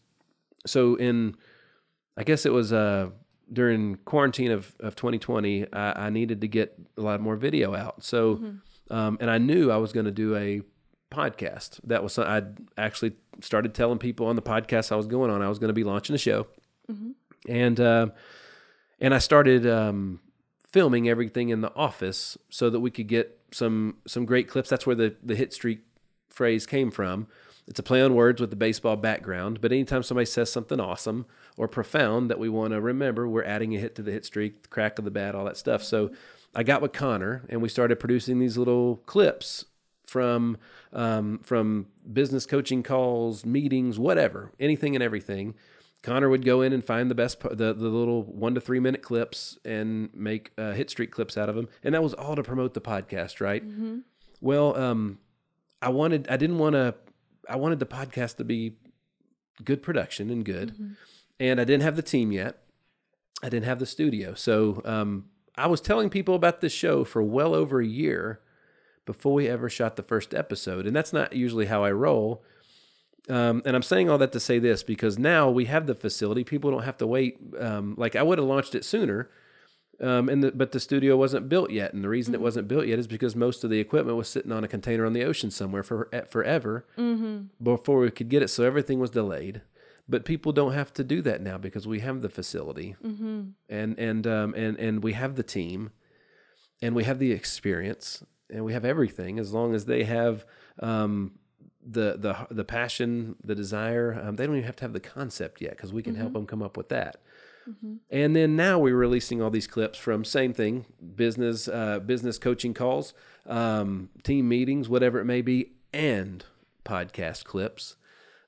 so in I guess it was uh during quarantine of, of 2020 I, I needed to get a lot more video out. So um and I knew I was going to do a podcast. That was I'd actually started telling people on the podcast I was going on I was going to be launching a show. And uh, and I started um, filming everything in the office so that we could get some some great clips. That's where the the hit streak phrase came from. It's a play on words with the baseball background, but anytime somebody says something awesome or profound that we want to remember, we're adding a hit to the hit streak, the crack of the bat, all that stuff. So I got with Connor and we started producing these little clips from um, from business coaching calls, meetings, whatever, anything and everything. Connor would go in and find the best, the the little one to three minute clips and make uh, hit streak clips out of them, and that was all to promote the podcast, right? Well, um, I wanted, I didn't want to, I wanted the podcast to be good production and good, and I didn't have the team yet. I didn't have the studio, so um, I was telling people about this show for well over a year before we ever shot the first episode, and that's not usually how I roll. Um, and I'm saying all that to say this because now we have the facility. People don't have to wait. Um, like I would have launched it sooner, um, and the, but the studio wasn't built yet. And the reason it wasn't built yet is because most of the equipment was sitting on a container on the ocean somewhere for forever before we could get it. So everything was delayed. But people don't have to do that now because we have the facility, and and um, and and we have the team, and we have the experience, and we have everything. As long as they have um, the the the passion, the desire. Um, they don't even have to have the concept yet because we can help them come up with that. And then now we're releasing all these clips from same thing, business uh, business coaching calls, um, team meetings, whatever it may be, and podcast clips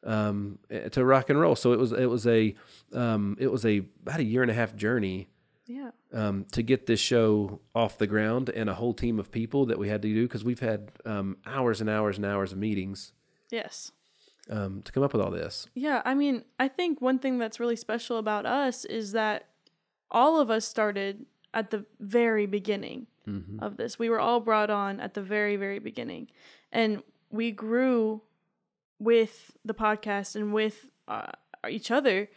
um, eh, to rock and roll. So it was it was a um, it was a about a year and a half journey Yeah. um, to get this show off the ground and a whole team of people that we had to do because we've had um, hours and hours and hours of meetings Yes. Um, to come up with all this. Yeah, I mean, I think one thing that's really special about us is that all of us started at the very beginning of this. We were all brought on at the very, very beginning. And we grew with the podcast and with uh, each other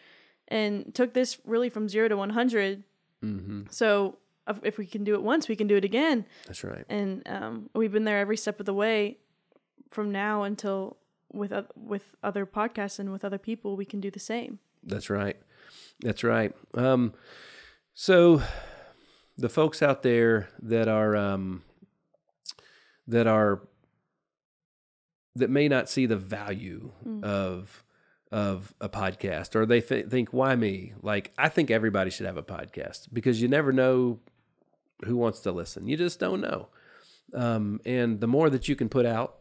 and took this really from zero to 100. So if- if we can do it once, we can do it again. That's right. and um, we've been there every step of the way from now until with oth- with other podcasts and with other people we can do the same That's right. That's right. Um, so the folks out there that are um, that are that may not see the value of of a podcast, or they th- think, "Why me?" Like I think everybody should have a podcast because you never know who wants to listen. You just don't know. Um, and the more that you can put out,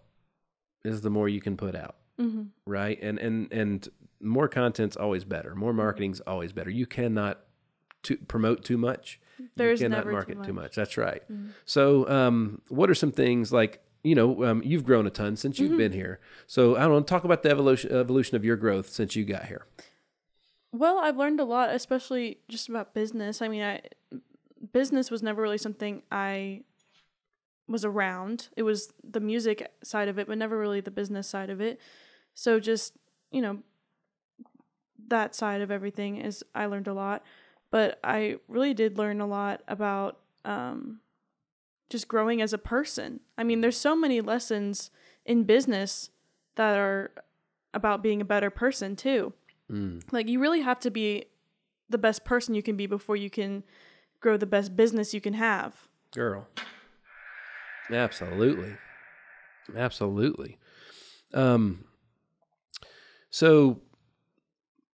is the more you can put out right? And and and more content's always better. More marketing's always better. You cannot to promote too much. There's you cannot never too market too much. much, that's right. So um what are some things like you know um, you've grown a ton since you've been here. So i don't know talk about the evolution evolution of your growth since you got here. Well i've learned a lot especially just about business. I mean i business was never really something i was around. It was the music side of it but never really the business side of it. So just you know that side of everything is i learned a lot. But i really did learn a lot about um, just growing as a person. I mean there's so many lessons in business that are about being a better person too. Like you really have to be the best person you can be before you can grow the best business you can have. Girl absolutely absolutely um so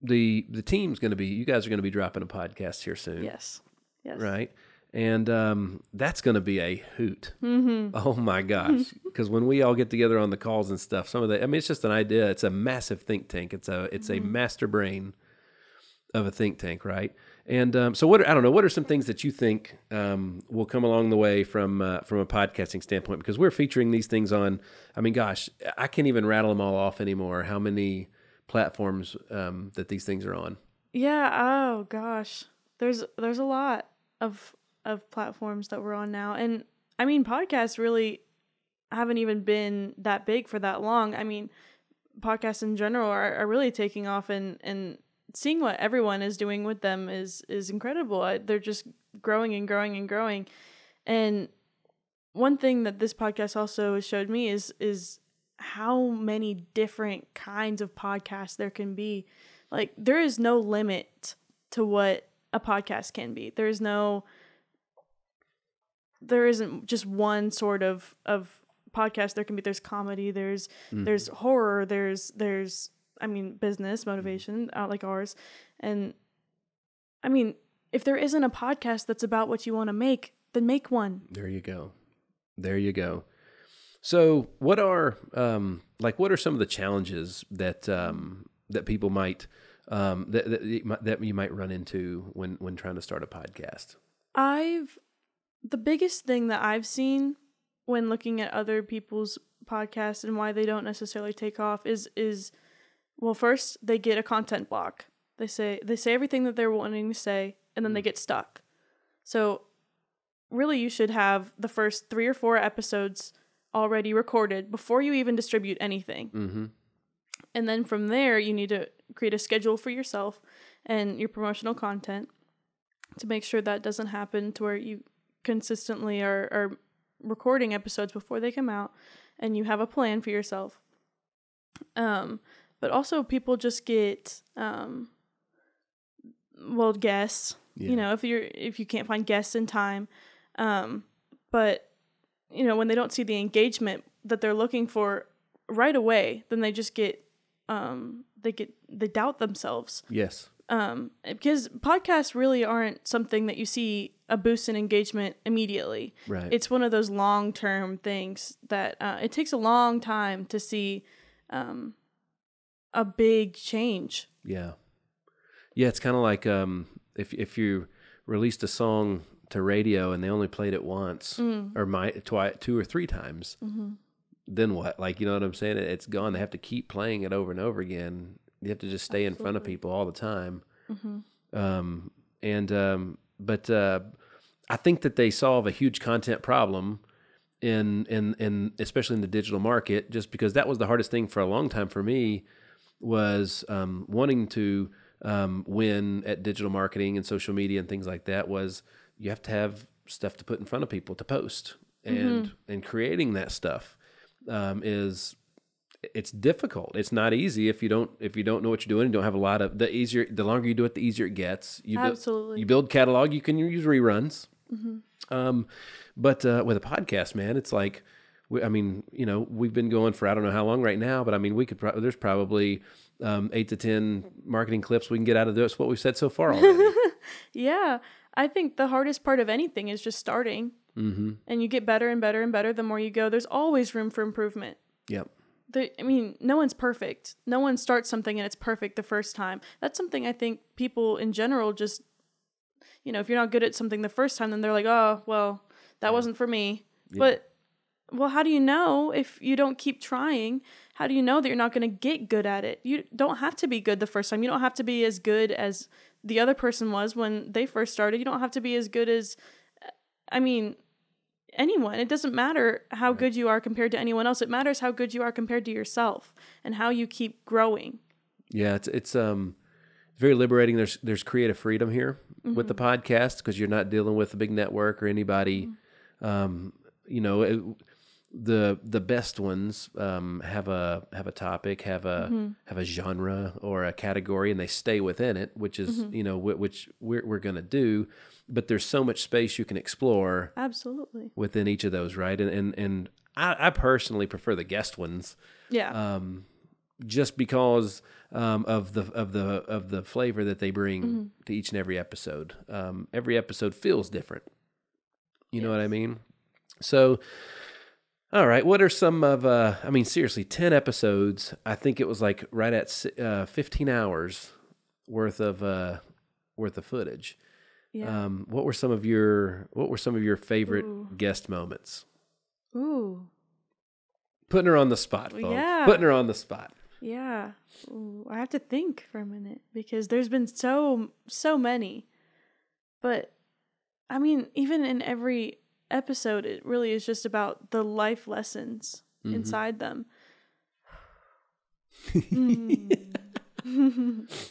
the the team's going to be you guys are going to be dropping a podcast here soon yes yes right? And um, that's going to be a hoot. Mm-hmm. Oh my gosh! Because when we all get together on the calls and stuff, some of the I mean, it's just an idea. It's a massive think tank. It's a it's a master brain of a think tank, right? And um, so, what are, I don't know. What are some things that you think um, will come along the way from uh, from a podcasting standpoint? Because we're featuring these things on. I mean, gosh, I can't even rattle them all off anymore. How many platforms um, that these things are on? yeah oh gosh there's there's a lot of of platforms that we're on now and i mean podcasts really haven't even been that big for that long i mean podcasts in general are, are really taking off and and seeing what everyone is doing with them is is incredible. I, they're just growing and growing and growing. And one thing that this podcast also showed me is is how many different kinds of podcasts there can be. Like there is no limit to what a podcast can be. There is no there isn't just one sort of of podcast. There can be there's comedy there's mm-hmm. there's horror there's there's i mean business motivation uh, like ours and i mean if there isn't a podcast that's about what you want to make then make one There you go. There you go. So, what are um, like what are some of the challenges that um, that people might um, that, that that you might run into when when trying to start a podcast? I've the biggest thing that I've seen when looking at other people's podcasts and why they don't necessarily take off is is well first they get a content block. They say they say everything that they're wanting to say and then they get stuck. So really you should have the first 3 or 4 episodes already recorded before you even distribute anything. Mm-hmm. And then from there, you need to create a schedule for yourself and your promotional content to make sure that doesn't happen to where you consistently are, are recording episodes before they come out and you have a plan for yourself. Um, but also, people just get, um, well, guests. Yeah. You know, if you're if you can't find guests in time, um, but you know when they don't see the engagement that they're looking for right away, then they just get um, they get they doubt themselves Yes. um, because podcasts really aren't something that you see a boost in engagement immediately. Right. It's one of those long term things that uh, it takes a long time to see um, a big change. Yeah. Yeah, it's kind of like um, if if you released a song to radio and they only played it once or my twi- two or three times, then what? Like, you know what I'm saying? It, it's gone. They have to keep playing it over and over again. You have to just stay in front of people all the time. Um, and um, but uh, I think that they solve a huge content problem in in in especially in the digital market, just because that was the hardest thing for a long time for me was um, wanting to um, win at digital marketing and social media and things like that was you have to have stuff to put in front of people to post. And and creating that stuff um, is it's difficult. It's not easy if you don't if you don't know what you're doing and don't have a lot of the easier the longer you do it the easier it gets. You build- Absolutely. you build catalog you can use reruns. Um, but uh, with a podcast, man, it's like, we, I mean, you know, we've been going for I don't know how long right now, but I mean, we could. Pro- there's probably um, eight to ten marketing clips we can get out of this. What we've said so far already. Yeah, I think the hardest part of anything is just starting, mm-hmm. and you get better and better and better the more you go. There's always room for improvement. yep. the, I mean, no one's perfect. No one starts something and it's perfect the first time. That's something I think people in general just, you know, if you're not good at something the first time, then they're like, oh, well, that wasn't for me. But, well, how do you know if you don't keep trying? How do you know that you're not going to get good at it? You don't have to be good the first time. You don't have to be as good as the other person was when they first started. You don't have to be as good as, I mean, anyone. It doesn't matter how good you are compared to anyone else. It matters how good you are compared to yourself and how you keep growing. Yeah, it's it's um very liberating. There's there's creative freedom here with the podcast because you're not dealing with a big network or anybody. Um, you know, it, the the best ones um, have a have a topic, have a have a genre or a category, and they stay within it, which is you know wh- which we're we're gonna do. But there's so much space you can explore Absolutely. within each of those, right? And and and I, I personally prefer the guest ones Yeah. um, just because um, of the of the of the flavor that they bring to each and every episode. Um, every episode feels different. You know what I mean? So, all right. What are some of? Uh, I mean, seriously, ten episodes. I think it was like right at uh, fifteen hours worth of uh, worth of footage. yeah. Um, what were some of your What were some of your favorite Ooh. guest moments? Ooh. Putting her on the spot, folks. Yeah. Putting her on the spot. Yeah. Ooh, I have to think for a minute because there's been so so many. But I mean, even in every episode it really is just about the life lessons inside them.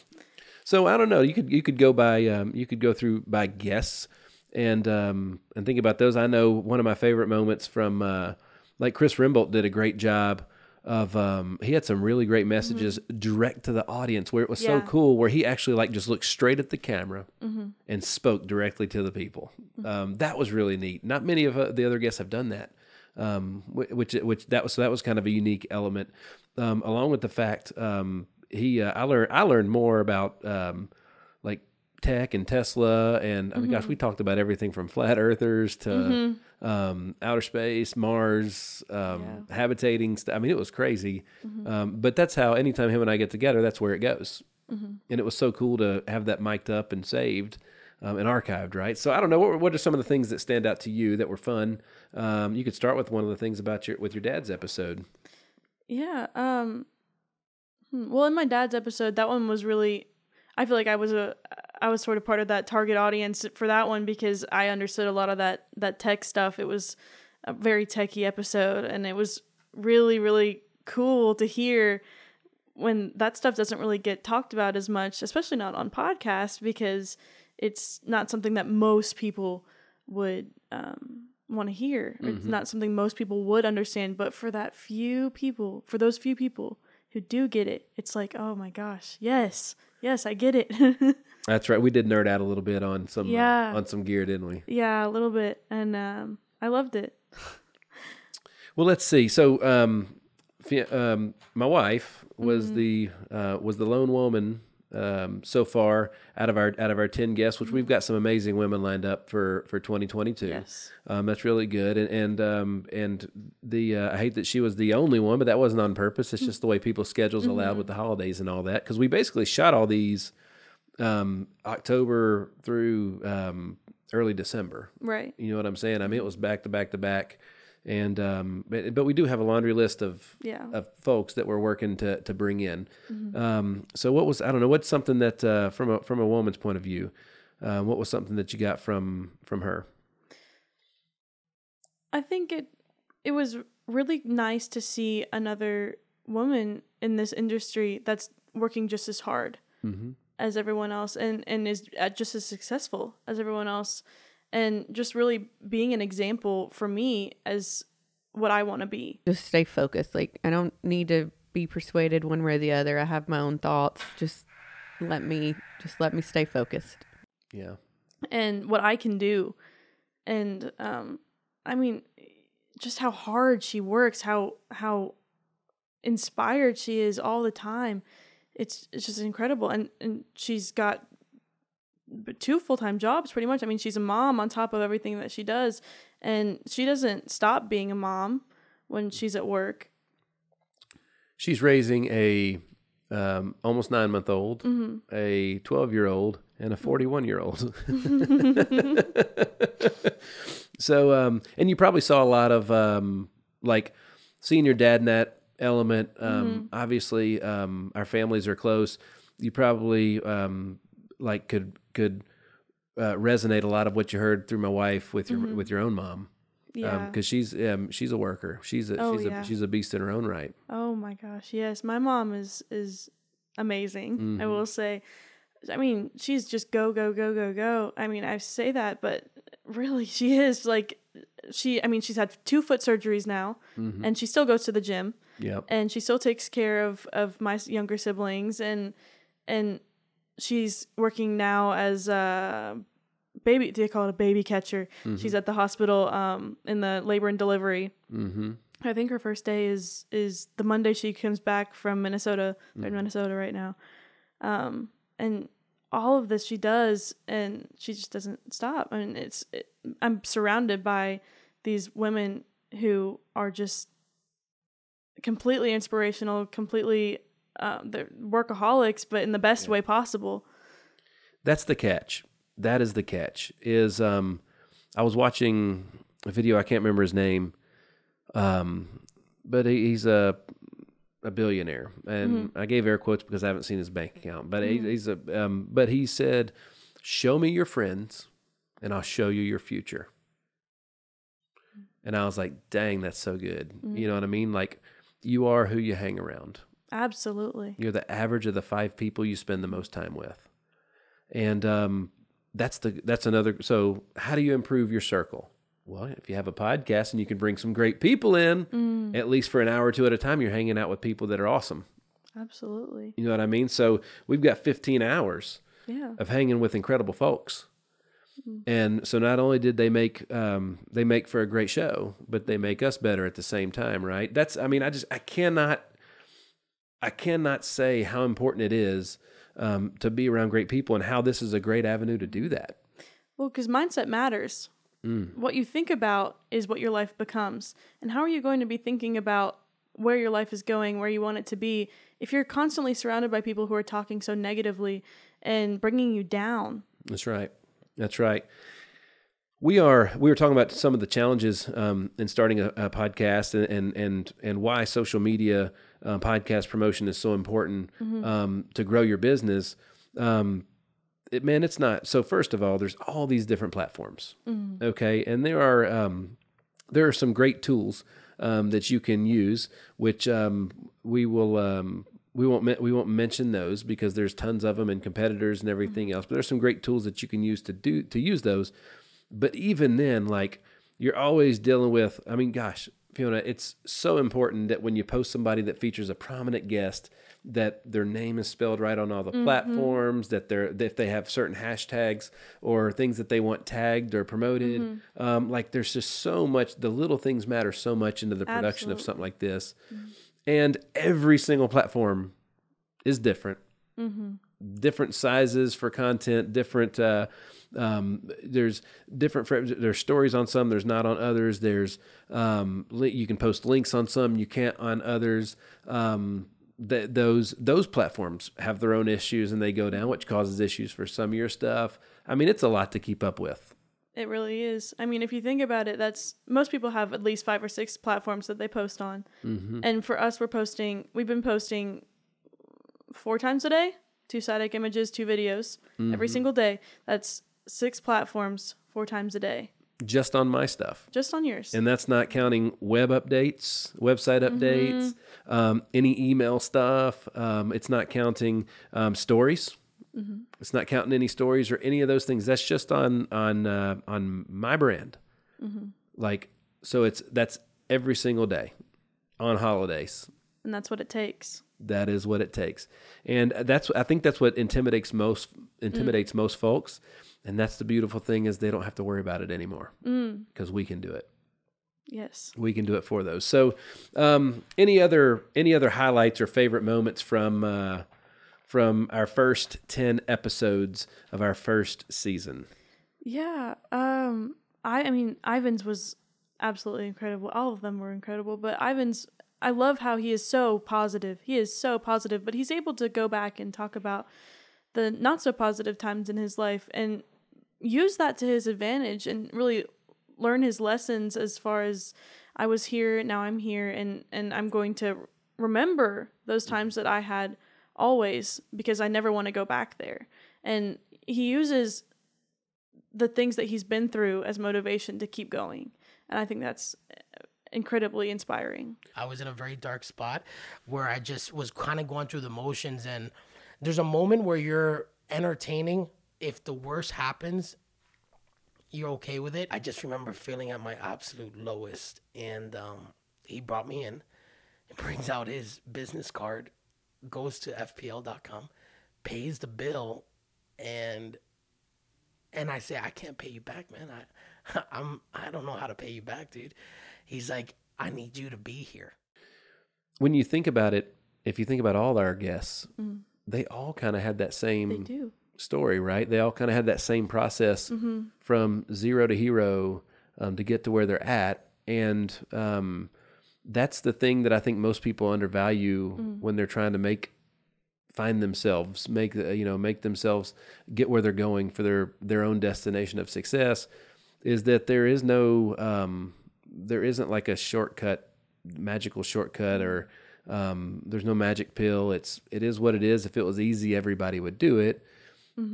So I don't know. You could you could go by um, you could go through by guests and um, and think about those. I know one of my favorite moments from uh, like Chris Rimbolt did a great job of um, he had some really great messages direct to the audience where it was so cool where he actually like just looked straight at the camera and spoke directly to the people. Um, that was really neat. Not many of uh, the other guests have done that. Um, which which that was so that was kind of a unique element, um, along with the fact um, he uh, I learned I learned more about um, like tech and Tesla and I mean gosh we talked about everything from flat earthers to um, outer space Mars um, habitating st- I mean it was crazy. Um, but that's how anytime him and I get together that's where it goes. And it was so cool to have that mic'd up and saved um, and archived right? So I don't know what, what are some of the things that stand out to you that were fun? Um, you could start with one of the things about your with your dad's episode. Yeah. Um hmm, well in my dad's episode that one was really I feel like I was a I was sort of part of that target audience for that one because I understood a lot of that that tech stuff. It was a very techy episode and it was really really cool to hear when that stuff doesn't really get talked about as much, especially not on podcasts because it's not something that most people would um, want to hear. Or It's not something most people would understand. But for that few people, for those few people who do get it, it's like, oh my gosh, yes, yes, I get it. that's right we did nerd out a little bit on some uh, on some gear didn't we yeah, a little bit, and um, I loved it. Well, let's see. So, um, um, my wife was the uh, was the lone woman um, so far out of our out of our ten guests, which we've got some amazing women lined up for for 2022. Yes. Um, that's really good, and and um, and the uh, I hate that she was the only one, but that wasn't on purpose. It's just the way people's schedules allowed with the holidays and all that. Because we basically shot all these um, October through um, early December. Right. You know what I'm saying? I mean, it was back to back to back, and um, but, but we do have a laundry list of Yeah. of folks that we're working to to bring in. Um, so what was I don't know what's something that uh, from a from a woman's point of view, uh, what was something that you got from from her? I think it it was really nice to see another woman in this industry that's working just as hard Mm-hmm. As everyone else and and is uh, just as successful as everyone else and just really being an example for me as what I want to be. Just stay focused. Like I don't need to be persuaded one way or the other. I have my own thoughts. Just let me just let me stay focused. Yeah. and what I can do. And um I mean just how hard she works, how how inspired she is all the time. It's it's just incredible and and she's got two full-time jobs pretty much. I mean, she's a mom on top of everything that she does and she doesn't stop being a mom when she's at work. She's raising a um, almost nine month old, a 12 year old, and a 41 year old. so, um, and you probably saw a lot of um, like seeing your dad in that element. Um, Obviously, um, our families are close. You probably um, like could could uh, resonate a lot of what you heard through my wife with your with your own mom Yeah. because she's um, she's a worker. She's a Oh, she's yeah. a she's a beast in her own right. Oh my gosh, yes. My mom is is amazing. I will say. I mean, she's just go go go go go. I mean, I say that, but really she is like she I mean, she's had two foot surgeries now and she still goes to the gym Yep. and she still takes care of of my younger siblings and and she's working now as a baby Do they call it a baby catcher. She's at the hospital um in the labor and delivery Mm-hmm. I think her first day is is the Monday she comes back from Minnesota. They're in Minnesota right now, um, and all of this she does, and she just doesn't stop. I mean, it's it, I'm surrounded by these women who are just completely inspirational, completely um, they're workaholics, but in the best way possible. That's the catch. That is the catch. Is um, I was watching a video. I can't remember his name, um, but he, he's a a billionaire, and I gave air quotes because I haven't seen his bank account. But he, he's a um, but he said, "Show me your friends, and I'll show you your future." And I was like, "Dang, that's so good." You know what I mean? Like, you are who you hang around. Absolutely. You're the average of the five people you spend the most time with, and um, that's the that's another. So, how do you improve your circle? Well, if you have a podcast and you can bring some great people in, at least for an hour or two at a time, you're hanging out with people that are awesome. Absolutely. You know what I mean? So we've got 15 hours Yeah. of hanging with incredible folks. And so not only did they make um, they make for a great show, but they make us better at the same time, right? That's I mean I just I cannot I cannot say how important it is um, to be around great people and how this is a great avenue to do that. Well, because mindset matters. What you think about is what your life becomes. And how are you going to be thinking about where your life is going, where you want it to be, if you're constantly surrounded by people who are talking so negatively and bringing you down? That's right. That's right. We are. We were talking about some of the challenges um, in starting a, a podcast, and and and and why social media uh, podcast promotion is so important um, to grow your business. Um, it, man, it's not. So first of all, there's all these different platforms. Okay, and there are um, there are some great tools um, that you can use, which um, we will um, we won't we won't mention those because there's tons of them and competitors and everything mm-hmm. else. But there's some great tools that you can use to do to use those. But even then, like you're always dealing with. I mean, gosh, Fiona, it's so important that when you post somebody that features a prominent guest, that their name is spelled right on all the mm-hmm. platforms. That they're that if they have certain hashtags or things that they want tagged or promoted. Mm-hmm. Um, like there's just so much. The little things matter so much into the production of something like this, and every single platform is different. different sizes for content, different. Uh, um, there's different. There's stories on some. There's not on others. There's um, li- you can post links on some. You can't on others. Um, th- those those platforms have their own issues and they go down, which causes issues for some of your stuff. I mean, it's a lot to keep up with. It really is. I mean, if you think about it, that's most people have at least five or six platforms that they post on. And for us, we're posting, we've been posting four times a day two static images, two videos every single day. That's six platforms, four times a day, Just on my stuff. just on yours. and that's not counting web updates, website updates, um, any email stuff. Um, it's not counting um, stories. It's not counting any stories or any of those things. That's just on on uh, on my brand. Like so, it's that's every single day on holidays. and that's what it takes. That is what it takes, and that's I think that's what intimidates most intimidates most folks. And that's the beautiful thing is they don't have to worry about it anymore because we can do it Yes. we can do it for those. So, um, any other any other highlights or favorite moments from uh, from our first ten episodes of our first season? Yeah. Um I I mean Ivan's was absolutely incredible. All of them were incredible, but Ivan's I love how he is so positive. He is so positive, but he's able to go back and talk about the not so positive times in his life and use that to his advantage and really learn his lessons as far as I was here, now I'm here and and I'm going to remember those times that I had always because I never want to go back there. And he uses the things that he's been through as motivation to keep going. And I think that's incredibly inspiring. I was in a very dark spot where I just was kind of going through the motions. And there's a moment where you're entertaining. If the worst happens, you're okay with it. I just remember feeling at my absolute lowest. And um, he brought me in and brings out his business card, goes to FPL.com, pays the bill, and and I say, I can't pay you back, man. I I'm I don't know how to pay you back, dude. He's like, I need you to be here. When you think about it, if you think about all our guests, they all kind of had that same They do. story, right? They all kind of had that same process from zero to hero um, to get to where they're at, and um, that's the thing that I think most people undervalue when they're trying to make find themselves, make the- you know, make themselves get where they're going for their their own destination of success. Is that there is no um, there isn't like a shortcut, magical shortcut or um, there's no magic pill. It's it is what it is. If it was easy, everybody would do it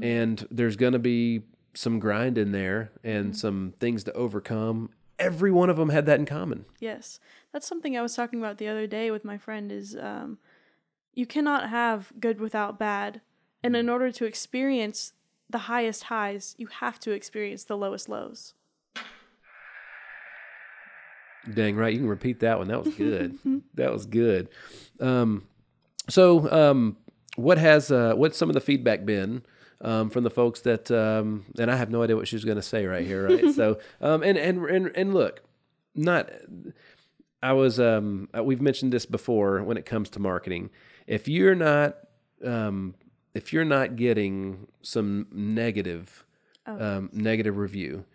and there's going to be some grind in there and some things to overcome. Every one of them had that in common. Yes. That's something I was talking about the other day with my friend is um, you cannot have good without bad. And in order to experience the highest highs, you have to experience the lowest lows. Dang right, you can repeat that one. That was good. that was good. Um, so, um, what has uh, what's some of the feedback been um, from the folks that? Um, and I have no idea what she's going to say right here. Right. so, um, and and and and look, not. I was. Um, we've mentioned this before when it comes to marketing. If you're not, um, if you're not getting some negative, um, negative review,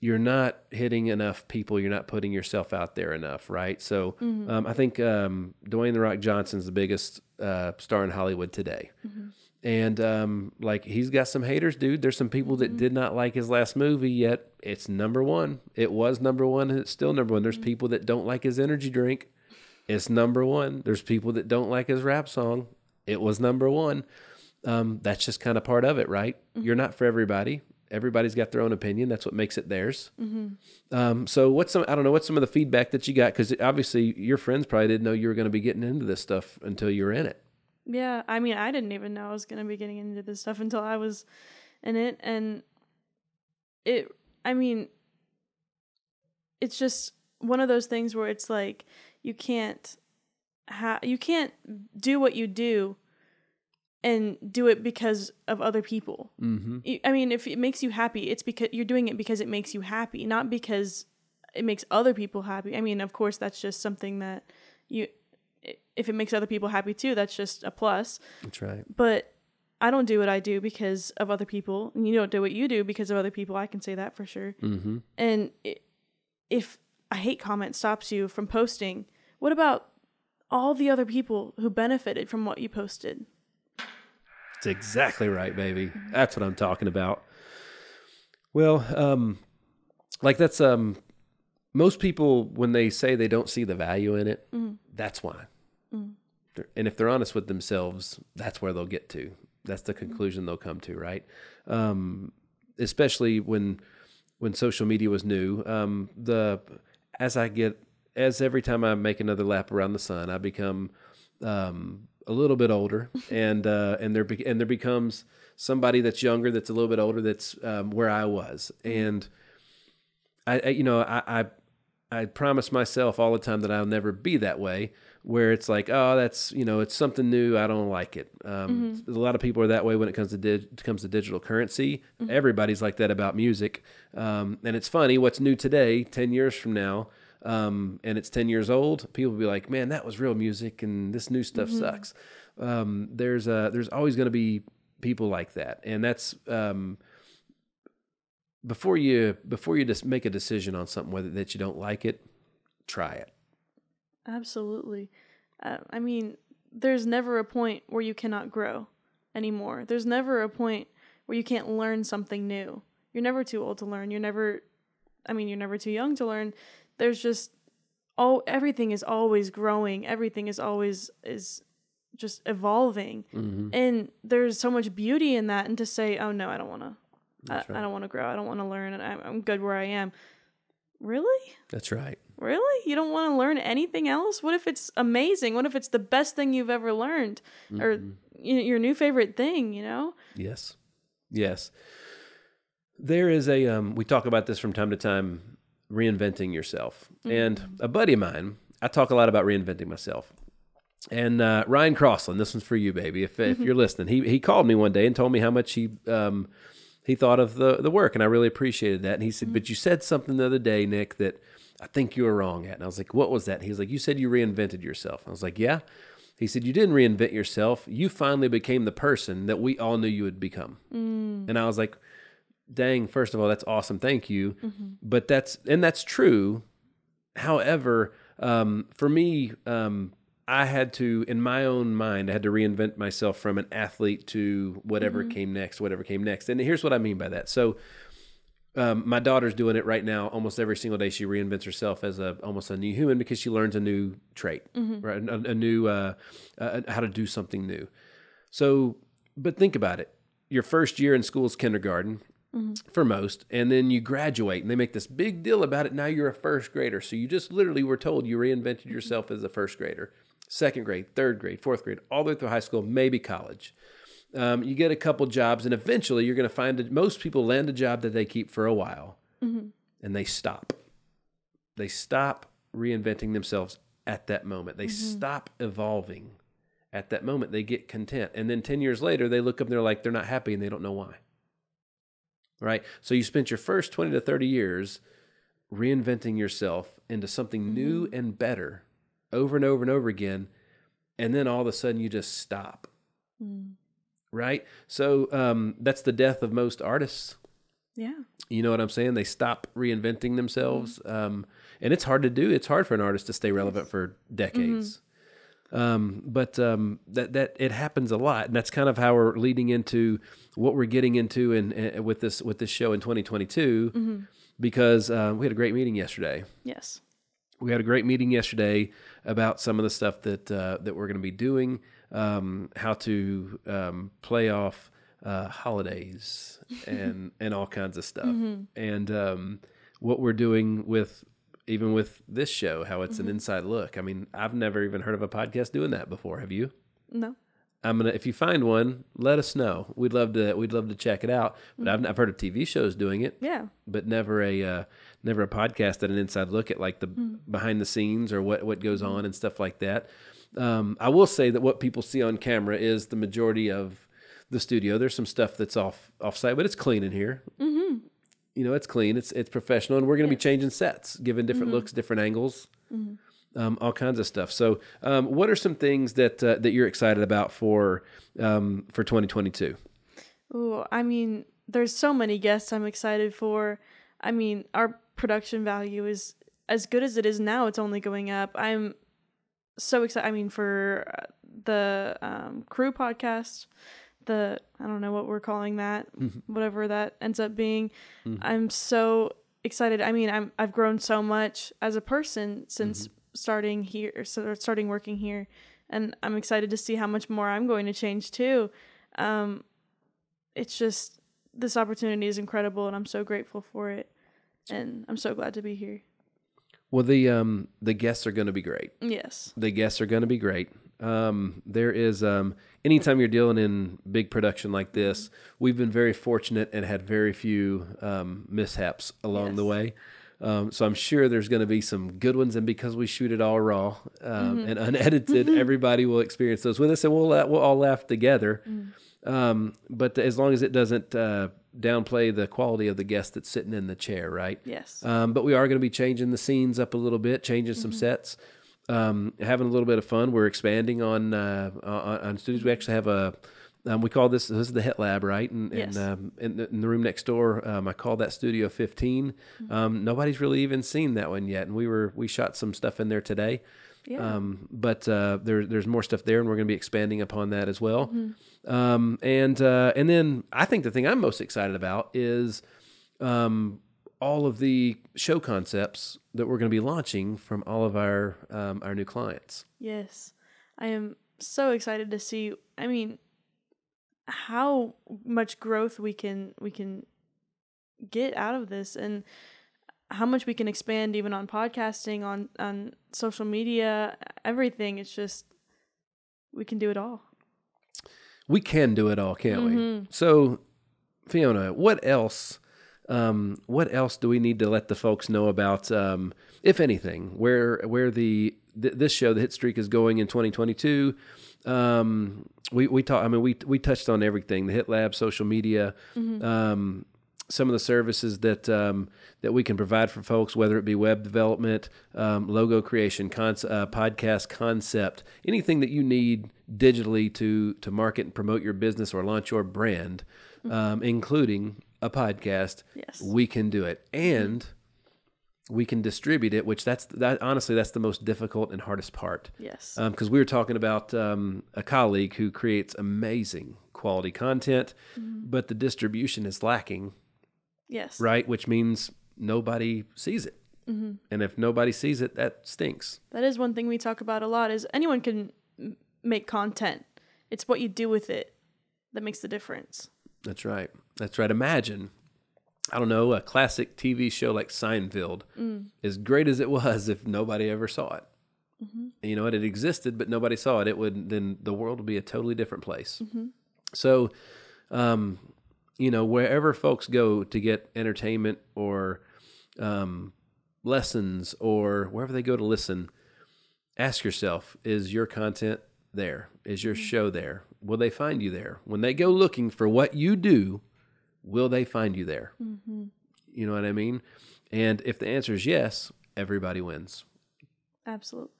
you're not hitting enough people. You're not putting yourself out there enough, right? So um, I think um, Dwayne the Rock Johnson's the biggest uh, star in Hollywood today, and um, like he's got some haters, dude. There's some people that did not like his last movie, yet it's number one. It was number one, and it's still number one. There's people that don't like his energy drink. It's number one. There's people that don't like his rap song. It was number one. Um, that's just kind of part of it, right? You're not for everybody. Everybody's got their own opinion. That's what makes it theirs. Um, so what's some? I don't know. What's some of the feedback that you got? Because obviously your friends probably didn't know you were going to be getting into this stuff until you were in it. Yeah, I mean, I didn't even know I was going to be getting into this stuff until I was in it. And it, I mean, it's just one of those things where it's like you can't ha- you can't do what you do and do it because of other people. Mm-hmm. I mean, if it makes you happy, it's because you're doing it because it makes you happy, not because it makes other people happy. I mean, of course, that's just something that you, if it makes other people happy too, that's just a plus. That's right. But I don't do what I do because of other people, and you don't do what you do because of other people. I can say that for sure. Mm-hmm. And if a hate comment stops you from posting, what about all the other people who benefited from what you posted? That's exactly right, baby. That's what I'm talking about. Well, um, like that's um, most people when they say they don't see the value in it, that's why. They're- And if they're honest with themselves, that's where they'll get to. That's the conclusion they'll come to, right? Um, especially when when social media was new. Um, the as I get as every time I make another lap around the sun, I become um, a little bit older, and uh, and there be- and there becomes somebody that's younger, that's a little bit older, that's um, where I was, and I, I you know I, I I promise myself all the time that I'll never be that way. Where it's like, oh, that's you know, it's something new. I don't like it. Um, A lot of people are that way when it comes to dig- comes to digital currency. Everybody's like that about music, um, and it's funny. What's new today, ten years from now, um, and it's ten years old, people will be like, man, that was real music, and this new stuff sucks. Um, there's uh, there's always going to be people like that, and that's um, before you before you just make a decision on something whether that you don't like it, try it. Absolutely. Uh, I mean, there's never a point where you cannot grow anymore. There's never a point where you can't learn something new. You're never too old to learn. You're never, I mean, you're never too young to learn. There's just, oh, everything is always growing. Everything is always is just evolving, and there's so much beauty in that. And to say, oh no, I don't want to, I, I don't want to grow. I don't want to learn, and I'm, I'm good where I am. Really? That's right. Really? You don't want to learn anything else? What if it's amazing? What if it's the best thing you've ever learned or you know, your new favorite thing, you know? Yes. Yes. There is a um we talk about this from time to time reinventing yourself. And a buddy of mine, I talk a lot about reinventing myself. And uh, Ryan Crossland, this one's for you, baby. If if you're listening, he he called me one day and told me how much he um he thought of the the work, and I really appreciated that. And he said, "But you said something the other day, Nick, that I think you were wrong at." And I was like, "What was that?" He was like, "You said you reinvented yourself." I was like, "Yeah." He said, "You didn't reinvent yourself. You finally became the person that we all knew you would become." And I was like, "Dang! First of all, that's awesome. Thank you." But that's and that's true. However, um, for me, um, I had to, in my own mind, I had to reinvent myself from an athlete to whatever came next, whatever came next. And here's what I mean by that. So, um, my daughter's doing it right now. Almost every single day, she reinvents herself as a almost a new human because she learns a new trait, right? A, a new uh, uh, how to do something new. So, but think about it. Your first year in school is kindergarten for most, and then you graduate, and they make this big deal about it. Now you're a first grader, so you just literally were told you reinvented yourself as a first grader. Second grade, third grade, fourth grade, all the way through high school, maybe college. Um, you get a couple jobs, and eventually you're going to find that most people land a job that they keep for a while, mm-hmm. and they stop. They stop reinventing themselves at that moment. They mm-hmm. stop evolving at that moment. They get content, and then ten years later, they look up and they're like they're not happy, and they don't know why. Right. So you spent your first twenty to thirty years reinventing yourself into something mm-hmm. new and better over and over and over again, and then all of a sudden you just stop mm. Right? So um, that's the death of most artists. Yeah. You know what I'm saying? They stop reinventing themselves, um, and it's hard to do. It's hard for an artist to stay relevant for decades. Um, but um, that that it happens a lot, and that's kind of how we're leading into what we're getting into in, in with this with this show in 2022. Because uh, we had a great meeting yesterday Yes. we had a great meeting yesterday about some of the stuff that uh, that we're going to be doing, um, how to um, play off uh, holidays and and all kinds of stuff, and um, what we're doing with even with this show, how it's an inside look. I mean, I've never even heard of a podcast doing that before. Have you? No. I'm gonna if you find one, let us know. We'd love to we'd love to check it out. But I've I've heard of TV shows doing it Yeah. but never a uh, never a podcast at an inside look at like the behind the scenes or what what goes on and stuff like that. Um, I will say that what people see on camera is the majority of the studio. There's some stuff that's off off site, but it's clean in here. Mm-hmm. You know, it's clean. It's it's professional, and we're going to be changing sets, giving different looks, different angles. um, all kinds of stuff. So, um, what are some things that uh, that you're excited about for um, for 2022? Ooh, I mean, there's so many guests I'm excited for. I mean, our production value is as good as it is now. It's only going up. I'm so excited. I mean, for uh, the um, crew podcast, the I don't know what we're calling that, whatever that ends up being. I'm so excited. I mean, I'm I've grown so much as a person since starting here, so starting working here, and I'm excited to see how much more I'm going to change too. Um, it's just this opportunity is incredible, and I'm so grateful for it, and I'm so glad to be here. Well, the um, the guests are going to be great. Yes. The guests are going to be great. Um, there is um, anytime you're dealing in big production like this, we've been very fortunate and had very few um, mishaps along the way. Um, so I'm sure there's going to be some good ones, and because we shoot it all raw um, and unedited, everybody will experience those with us, and we'll la- we'll all laugh together. Um, but as long as it doesn't uh, downplay the quality of the guest that's sitting in the chair, right? Yes. Um, but we are going to be changing the scenes up a little bit, changing some sets, um, having a little bit of fun. We're expanding on uh, on, on studios. We actually have a um, we call this this is the Hit Lab, right? And, Yes. and um, in, the, in the room next door, um, I call that Studio 15. Um, nobody's really even seen that one yet, and we were we shot some stuff in there today. Yeah. Um, but uh, there, there's more stuff there, and we're going to be expanding upon that as well. Um, and uh, and then I think the thing I'm most excited about is um, all of the show concepts that we're going to be launching from all of our um, our new clients. Yes. I am so excited to see I mean how much growth we can we can get out of this and how much we can expand even on podcasting on on social media everything it's just we can do it all. We can do it all, can't we? So, Fiona, what else? Um, what else do we need to let the folks know about, um, if anything, where where the th- this show, the Hit Streak, is going in 2022? Um, we we talk. I mean, we we touched on everything: the Hit Lab, social media, um, some of the services that um, that we can provide for folks, whether it be web development, um, logo creation, uh, podcast concept, anything that you need digitally to to market and promote your business or launch your brand, um, including a podcast. Yes. we can do it, and we can distribute it. Which that's that honestly that's the most difficult and hardest part Yes. because we were talking about um, a colleague who creates amazing quality content, but the distribution is lacking, yes. right? Which means nobody sees it, mm-hmm. and if nobody sees it, that stinks. That is one thing we talk about a lot is anyone can m- make content. It's what you do with it that makes the difference. That's right. That's right. Imagine, I don't know, a classic TV show like Seinfeld, mm. as great as it was, if nobody ever saw it. Mm-hmm. You know, it had existed, but nobody saw it. It would then the world would be a totally different place. Mm-hmm. So, um, you know, wherever folks go to get entertainment or um, lessons or wherever they go to listen, ask yourself: Is your content there? Is your show there? Will they find you there? When they go looking for what you do, will they find you there? You know what I mean? And if the answer is yes, everybody wins. Absolutely.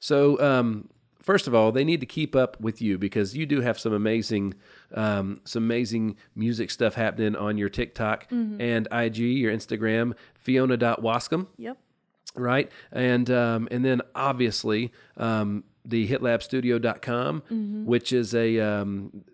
So, um, first of all, they need to keep up with you because you do have some amazing, um, some amazing music stuff happening on your TikTok and IG, your Instagram, Fiona.wascom Yep. right? And um, and then obviously um, the hitlabstudio.com, which is a um,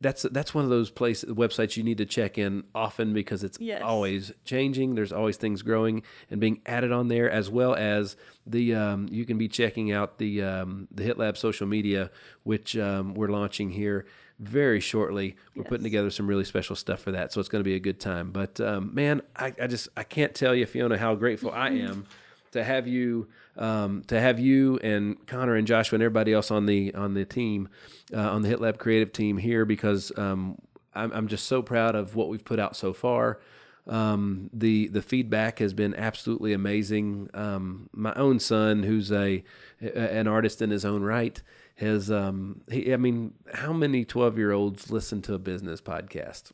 that's that's one of those places websites you need to check in often because it's Yes. always changing. There's always things growing and being added on there, as well as the um, you can be checking out the um, the HitLab social media, which um, we're launching here very shortly. We're putting together some really special stuff for that, so it's going to be a good time. But um, man, I, I just I can't tell you, Fiona, how grateful I am to have you um, to have you and Connor and Joshua and everybody else on the on the team uh, on the HitLab creative team here because um, I'm, I'm just so proud of what we've put out so far. Um, the the feedback has been absolutely amazing. Um, my own son, who's a, a an artist in his own right, has um, he, I mean, how many twelve year olds listen to a business podcast?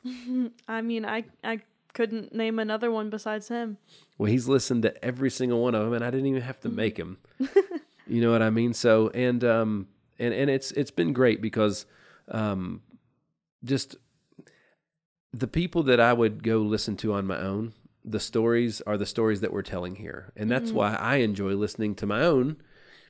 I mean, I I couldn't name another one besides him. Well, he's listened to every single one of them, and I didn't even have to make him. You know what I mean? So and um and and it's it's been great because um just the people that I would go listen to on my own, the stories are the stories that we're telling here. And that's why I enjoy listening to my own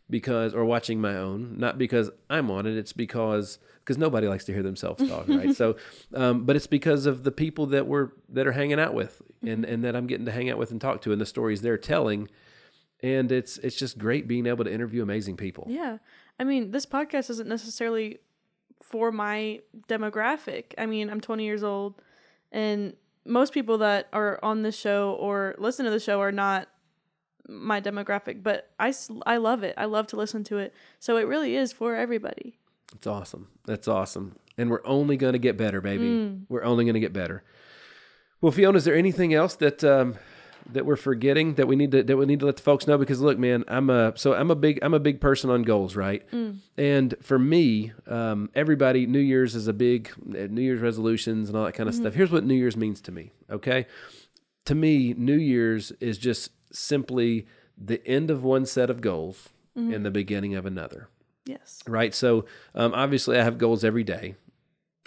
because or watching my own, not because I'm on it, it's because because nobody likes to hear themselves talk, right? So um but it's because of the people that we're that are hanging out with and and that I'm getting to hang out with and talk to and the stories they're telling and it's it's just great being able to interview amazing people. Yeah. I mean, this podcast isn't necessarily for my demographic. I mean, I'm 20 years old, and most people that are on this show or listen to the show are not my demographic, but I, I love it. I love to listen to it. So it really is for everybody. It's awesome. That's awesome. And we're only going to get better, baby. We're only going to get better. Well, Fiona, is there anything else that um, that we're forgetting that we need to that we need to let the folks know? Because look, man, I'm a so I'm a big I'm a big person on goals, right? And for me, um, everybody, New Year's is a big uh, New Year's resolutions and all that kind of stuff. Here's what New Year's means to me. Okay, to me, New Year's is just simply the end of one set of goals and the beginning of another Yes. right? So um, obviously, I have goals every day,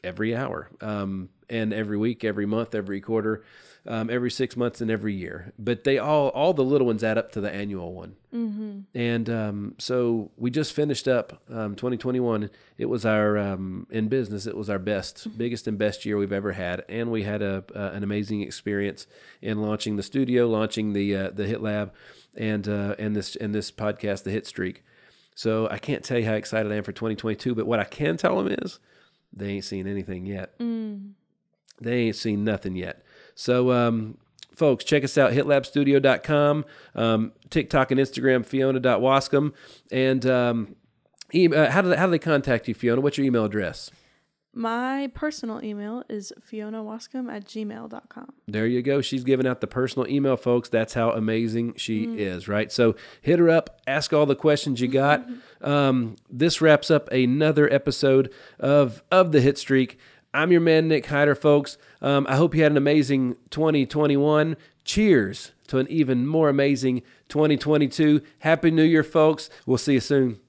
every hour, um, and every week, every month, every quarter, um, every six months, and every year. But they all, all the little ones add up to the annual one. Mm-hmm. And um, so we just finished up um, 2021. It was our um, in business. It was our best, biggest, and best year we've ever had, and we had a uh, an amazing experience in launching the studio, launching the uh, the Hit Lab, and uh, and this and this podcast, the Hit Streak. So I can't tell you how excited I am for 2022, but what I can tell them is they ain't seen anything yet. They ain't seen nothing yet. So, um, folks, check us out, hitlabstudio.com, um, TikTok and Instagram, fiona.wascom. And um, e- uh, how, do they, how do they contact you, Fiona? What's your email address? My personal email is fionawascom at gmail.com. There you go. She's giving out the personal email, folks. That's how amazing she is, right? So hit her up, ask all the questions you got. Um, this wraps up another episode of of the Hit Streak. I'm your man, Nick Hyder, folks. Um, I hope you had an amazing 2021. Cheers to an even more amazing 2022. Happy New Year, folks. We'll see you soon.